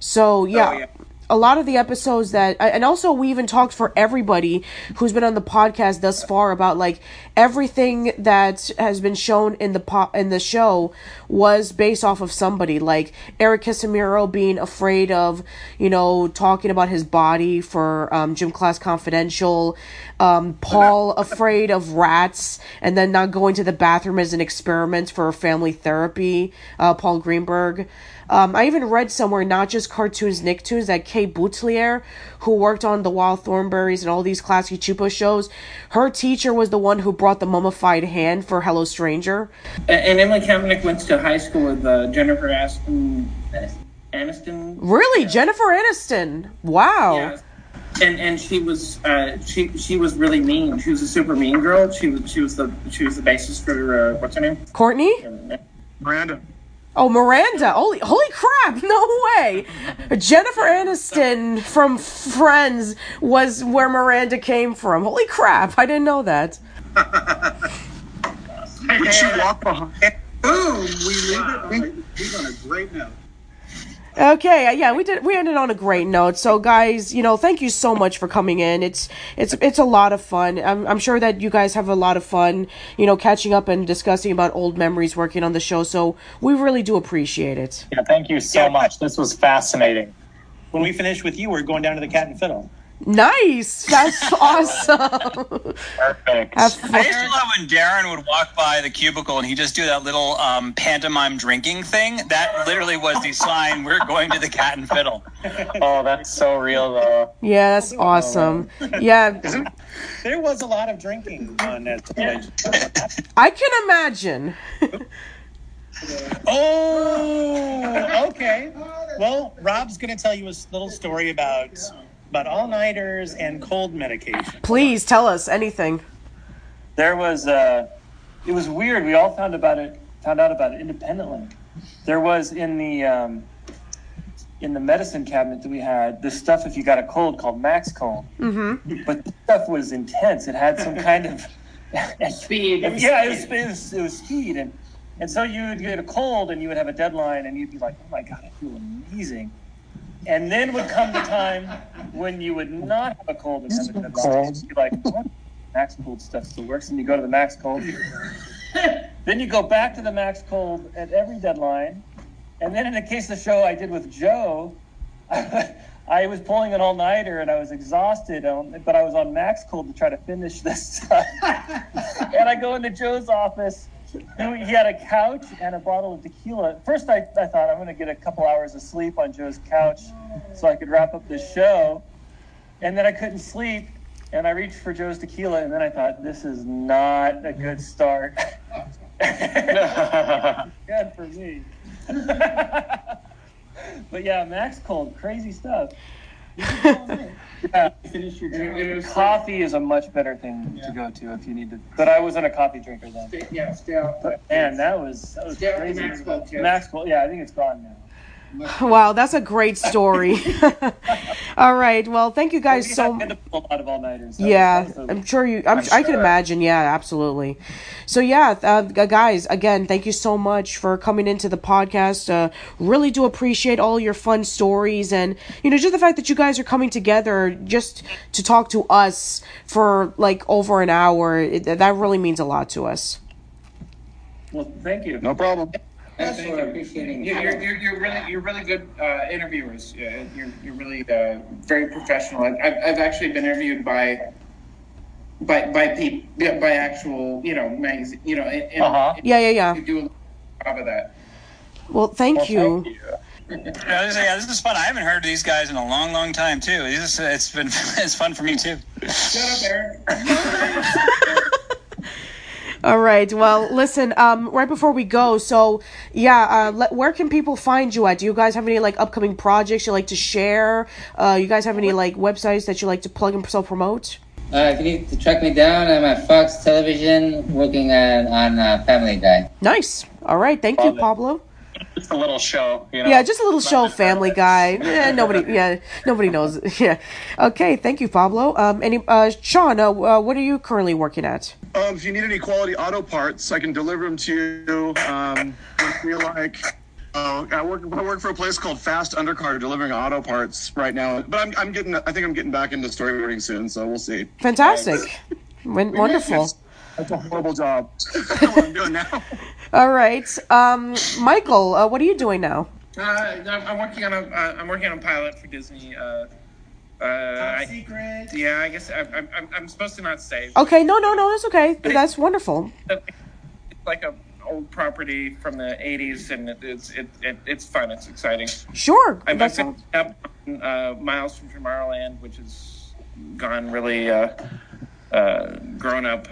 S4: So yeah.
S12: Oh, yeah.
S4: A lot of the episodes that, and also we even talked for everybody who's been on the podcast thus far about like everything that has been shown in the po- in the show was based off of somebody like Eric Casimiro being afraid of you know talking about his body for um, Gym Class Confidential, um, Paul afraid of rats and then not going to the bathroom as an experiment for family therapy. Uh, Paul Greenberg. Um, I even read somewhere, not just cartoons, Nicktoons, that Kay Boutelier, who worked on the Wild Thornberrys and all these Klasky Csupo shows, her teacher was the one who brought the mummified hand for Hello Stranger.
S12: And, and Emily Kapnek went to high school with uh, Jennifer Aston Aniston.
S4: Really, Jennifer Aniston. Wow.
S12: Yeah. And and she was uh, she she was really mean. She was a super mean girl. She was she was the she was the basis for uh, what's her name?
S4: Courtney?
S10: Miranda.
S4: Oh, Miranda. Holy, holy crap. No way. Jennifer Aniston from Friends was where Miranda came from. Holy crap. I didn't know that.
S10: Would she walk behind? Boom! We leave it. We leave on a great note.
S4: Okay, uh, yeah, we did. We ended on a great note. So, guys, you know, thank you so much for coming in. It's it's it's a lot of fun. I'm I'm sure that you guys have a lot of fun. You know, catching up and discussing about old memories working on the show. So we really do appreciate it.
S11: Yeah, thank you so much. This was fascinating.
S7: When we finish with you, we're going down to the Cat and Fiddle.
S4: Nice. That's awesome.
S11: Perfect.
S4: Have
S13: I used to love when Darren would walk by the cubicle and he'd just do that little um, pantomime drinking thing. That literally was the sign we're going to the cat and fiddle.
S11: Oh, that's so real though.
S4: Yeah, that's awesome. Yeah,
S7: There was a lot of drinking on that television.
S4: I can imagine.
S7: Oh, okay. Well, Rob's going to tell you a s- little story about about all nighters and cold medication.
S4: Please tell us anything.
S9: There was uh, it was weird. We all found about it found out about it independently. There was in the um, in the medicine cabinet that we had this stuff if you got a cold called Max Cold.
S4: Mm-hmm.
S9: But the stuff was intense. It had some kind of
S12: Speed.
S9: Yeah, it was, it was it was speed, and and so you would get a cold, and you would have a deadline, and you'd be like, oh my god, I feel amazing. And then would come the time when you would not have a cold and have a deadline. You'd be like, what? Max Cold stuff still works, and you go to the Max Cold. then you go back to the Max Cold at every deadline, and then in the case of the show I did with Joe, I was pulling an all nighter and I was exhausted, um, but I was on Max Cold to try to finish this stuff. and I go into Joe's office. And He had a couch and a bottle of tequila. First, I, I thought I'm going to get a couple hours of sleep on Joe's couch so I could wrap up this show. And then I couldn't sleep, and I reached for Joe's tequila, and then I thought, this is not a good start. good for me. but yeah, Max Cold, crazy stuff. Yeah,
S16: Finish your drink.
S9: and coffee is a much better thing to go to if you need to. But I wasn't a coffee drinker then.
S16: Stay- Yeah, stay out.
S9: But man, that was that was
S16: Stay
S9: crazy.
S16: Max Cold, too.
S9: Max Cold, yeah, I think it's gone now.
S4: Wow, that's a great story. All right. Well, thank you guys so
S9: I had to pull a lot of all nighters.
S4: Yeah, I'm sure you. I'm, i can imagine. Yeah, absolutely. So yeah, uh, guys, again, thank you so much for coming into the podcast. Uh, really do appreciate all your fun stories and you know just the fact that you guys are coming together just to talk to us for like over an hour. It, that really means a lot to us.
S9: Well, thank you.
S14: No problem.
S12: That's what I'm appreciating. You're, you're, you're, you're really you're really good uh, interviewers. Yeah, You're, you're really uh, very professional. I've, I've actually been interviewed by by by people by actual you know magazine you know and, and
S11: Uh-huh.
S4: Yeah, yeah, yeah.
S12: You do a job of that.
S4: Well, thank you.
S13: Yeah, this, yeah, this is fun. I haven't heard these guys in a long, long time too. This is, it's been it's fun for me too.
S12: Shut up, Eric.
S4: All right. Well, listen. Um, right before we go, so yeah, uh, let, where can people find you at? Do you guys have any like upcoming projects you like to share? Uh, you guys have any like websites that you like to plug and self promote?
S15: Uh, if you need to track me down, I'm at Fox Television working on, on uh, Family Guy.
S4: Nice. All right. Thank you,
S11: it.
S4: Pablo.
S11: Just a little show, you know.
S4: Yeah, just a little show, Family Guy. Yeah, nobody. Yeah, nobody knows. Yeah. Okay. Thank you, Pablo. Um, any uh, Sean? Uh, uh, what are you currently working at?
S14: Um, if you need any quality auto parts, I can deliver them to you. Um, if you like, uh, I work. I work for a place called Fast Undercar, delivering auto parts right now. But I'm, I'm getting. I think I'm getting back into storyboarding soon, so we'll see.
S4: Fantastic. Won- wonderful.
S14: That's a horrible job. what I'm doing now.
S4: All right. Um, Michael, uh, what are you doing now?
S12: Uh, I'm I'm working on a uh, I'm working on a pilot for Disney. Uh, uh, I,
S16: secret.
S12: yeah, I guess I, I'm, I'm I'm supposed to not say.
S4: Okay. No, no, no. That's okay. That's wonderful.
S12: It's like a old property from the '80s, and it, it's it, it it's fun. It's exciting.
S4: Sure.
S12: I've
S4: That sounds-
S12: up on, uh, Miles from Tomorrowland, which has gone really uh, uh, grown up.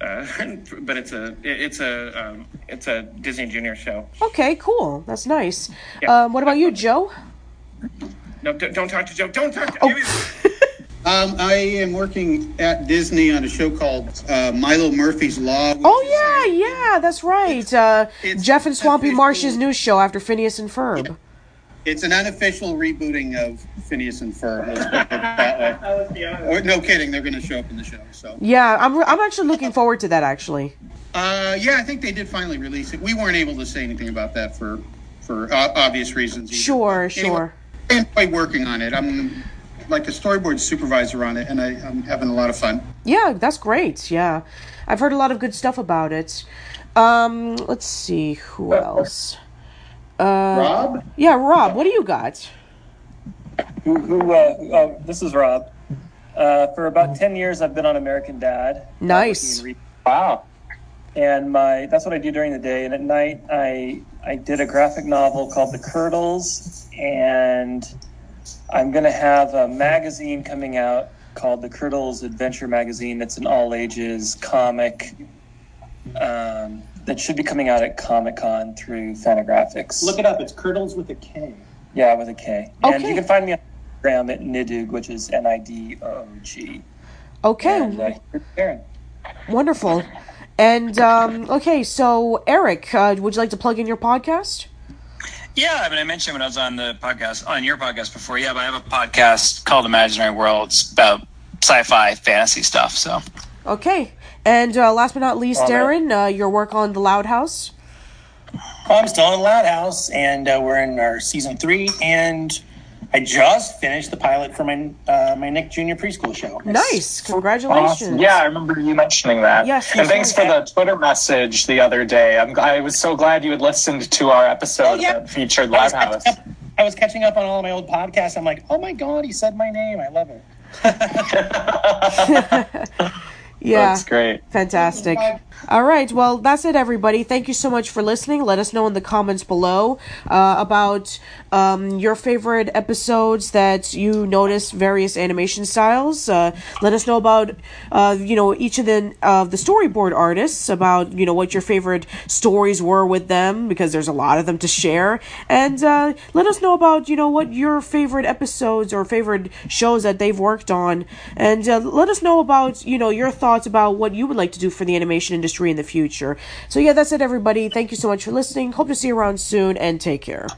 S12: Uh, but it's a it's a um, it's a Disney Junior show.
S4: Okay. Cool. That's nice. Um, what about you, Joe?
S12: No, don't, don't talk to Joe. Don't talk to.
S4: Oh.
S12: Me-
S10: Um, I am working at Disney on a show called uh, Milo Murphy's Law. which
S4: Oh
S10: is
S4: yeah, yeah. That's right. Uh,
S10: it's
S4: Jeff and Swampy Marsh's new show after Phineas and Ferb.
S10: a- it's an unofficial rebooting of Phineas and Ferb. Let's put it that way.
S16: That was the other.
S10: Or, no kidding, they're going to show up in the show. So,
S4: Yeah, I'm. Re- I'm actually looking forward to that. Actually.
S10: uh, yeah, I think they did finally release it. We weren't able to say anything about that for for uh, obvious reasons. either.
S4: Sure. Sure.
S10: I enjoy working on it. I'm like a storyboard supervisor on it, and I, I'm having a lot of fun.
S4: Yeah, that's great. Yeah, I've heard a lot of good stuff about it. Um, let's see who else. Uh,
S10: Rob?
S4: Yeah, Rob. What do you got?
S9: Who, who uh, oh, this is Rob. Uh, for about 10 years, I've been on American Dad.
S4: Nice.
S11: Wow.
S9: And my that's what I do during the day. And at night, I I did a graphic novel called The Kurdles, and I'm gonna have a magazine coming out called The Kurdles Adventure Magazine. It's an all ages comic um, that should be coming out at Comic Con through Fantagraphics.
S16: Look it up. It's Kurdles with a K.
S9: Yeah, with a K.
S4: Okay.
S9: And you can find me on Instagram at Nidog, which is N I D O G.
S4: Okay,
S9: And uh, Aaron.
S4: wonderful. And um, okay, so Eric, uh, would you like to plug in your podcast?
S13: Yeah, I mean, I mentioned when I was on the podcast, on your podcast before. Yeah, but I have a podcast called Imaginary Worlds about sci-fi fantasy stuff. So
S4: Okay, and uh, last but not least,
S7: All right.
S4: Darren, uh, your work on the Loud House.
S7: I'm still in the Loud House, and uh, we're in our season three. And I just finished the pilot for my uh, my Nick Jr. preschool show.
S4: Nice, congratulations.
S11: Awesome. Yeah, I remember you mentioning that.
S4: Yes,
S11: and thanks for
S4: yes.
S11: the Twitter message the other day. I'm, I was so glad you had listened to our episode
S7: Oh, yeah.
S11: that featured
S7: I
S11: House.
S7: catching up, I was catching up on all of my old podcasts. I'm like, oh my god, he said my name. I love it.
S4: Yeah,
S11: That's great.
S4: fantastic. All right. Well, that's it, everybody. Thank you so much for listening. Let us know in the comments below uh, about um, your favorite episodes that you noticed various animation styles. Uh, let us know about uh, you know each of the uh, the storyboard artists about you know what your favorite stories were with them because there's a lot of them to share. And uh, let us know about you know what your favorite episodes or favorite shows that they've worked on. And uh, let us know about you know your thoughts about what you would like to do for the animation industry in the future. So, yeah, that's it, everybody. Thank you so much for listening. Hope to see you around soon, and take care.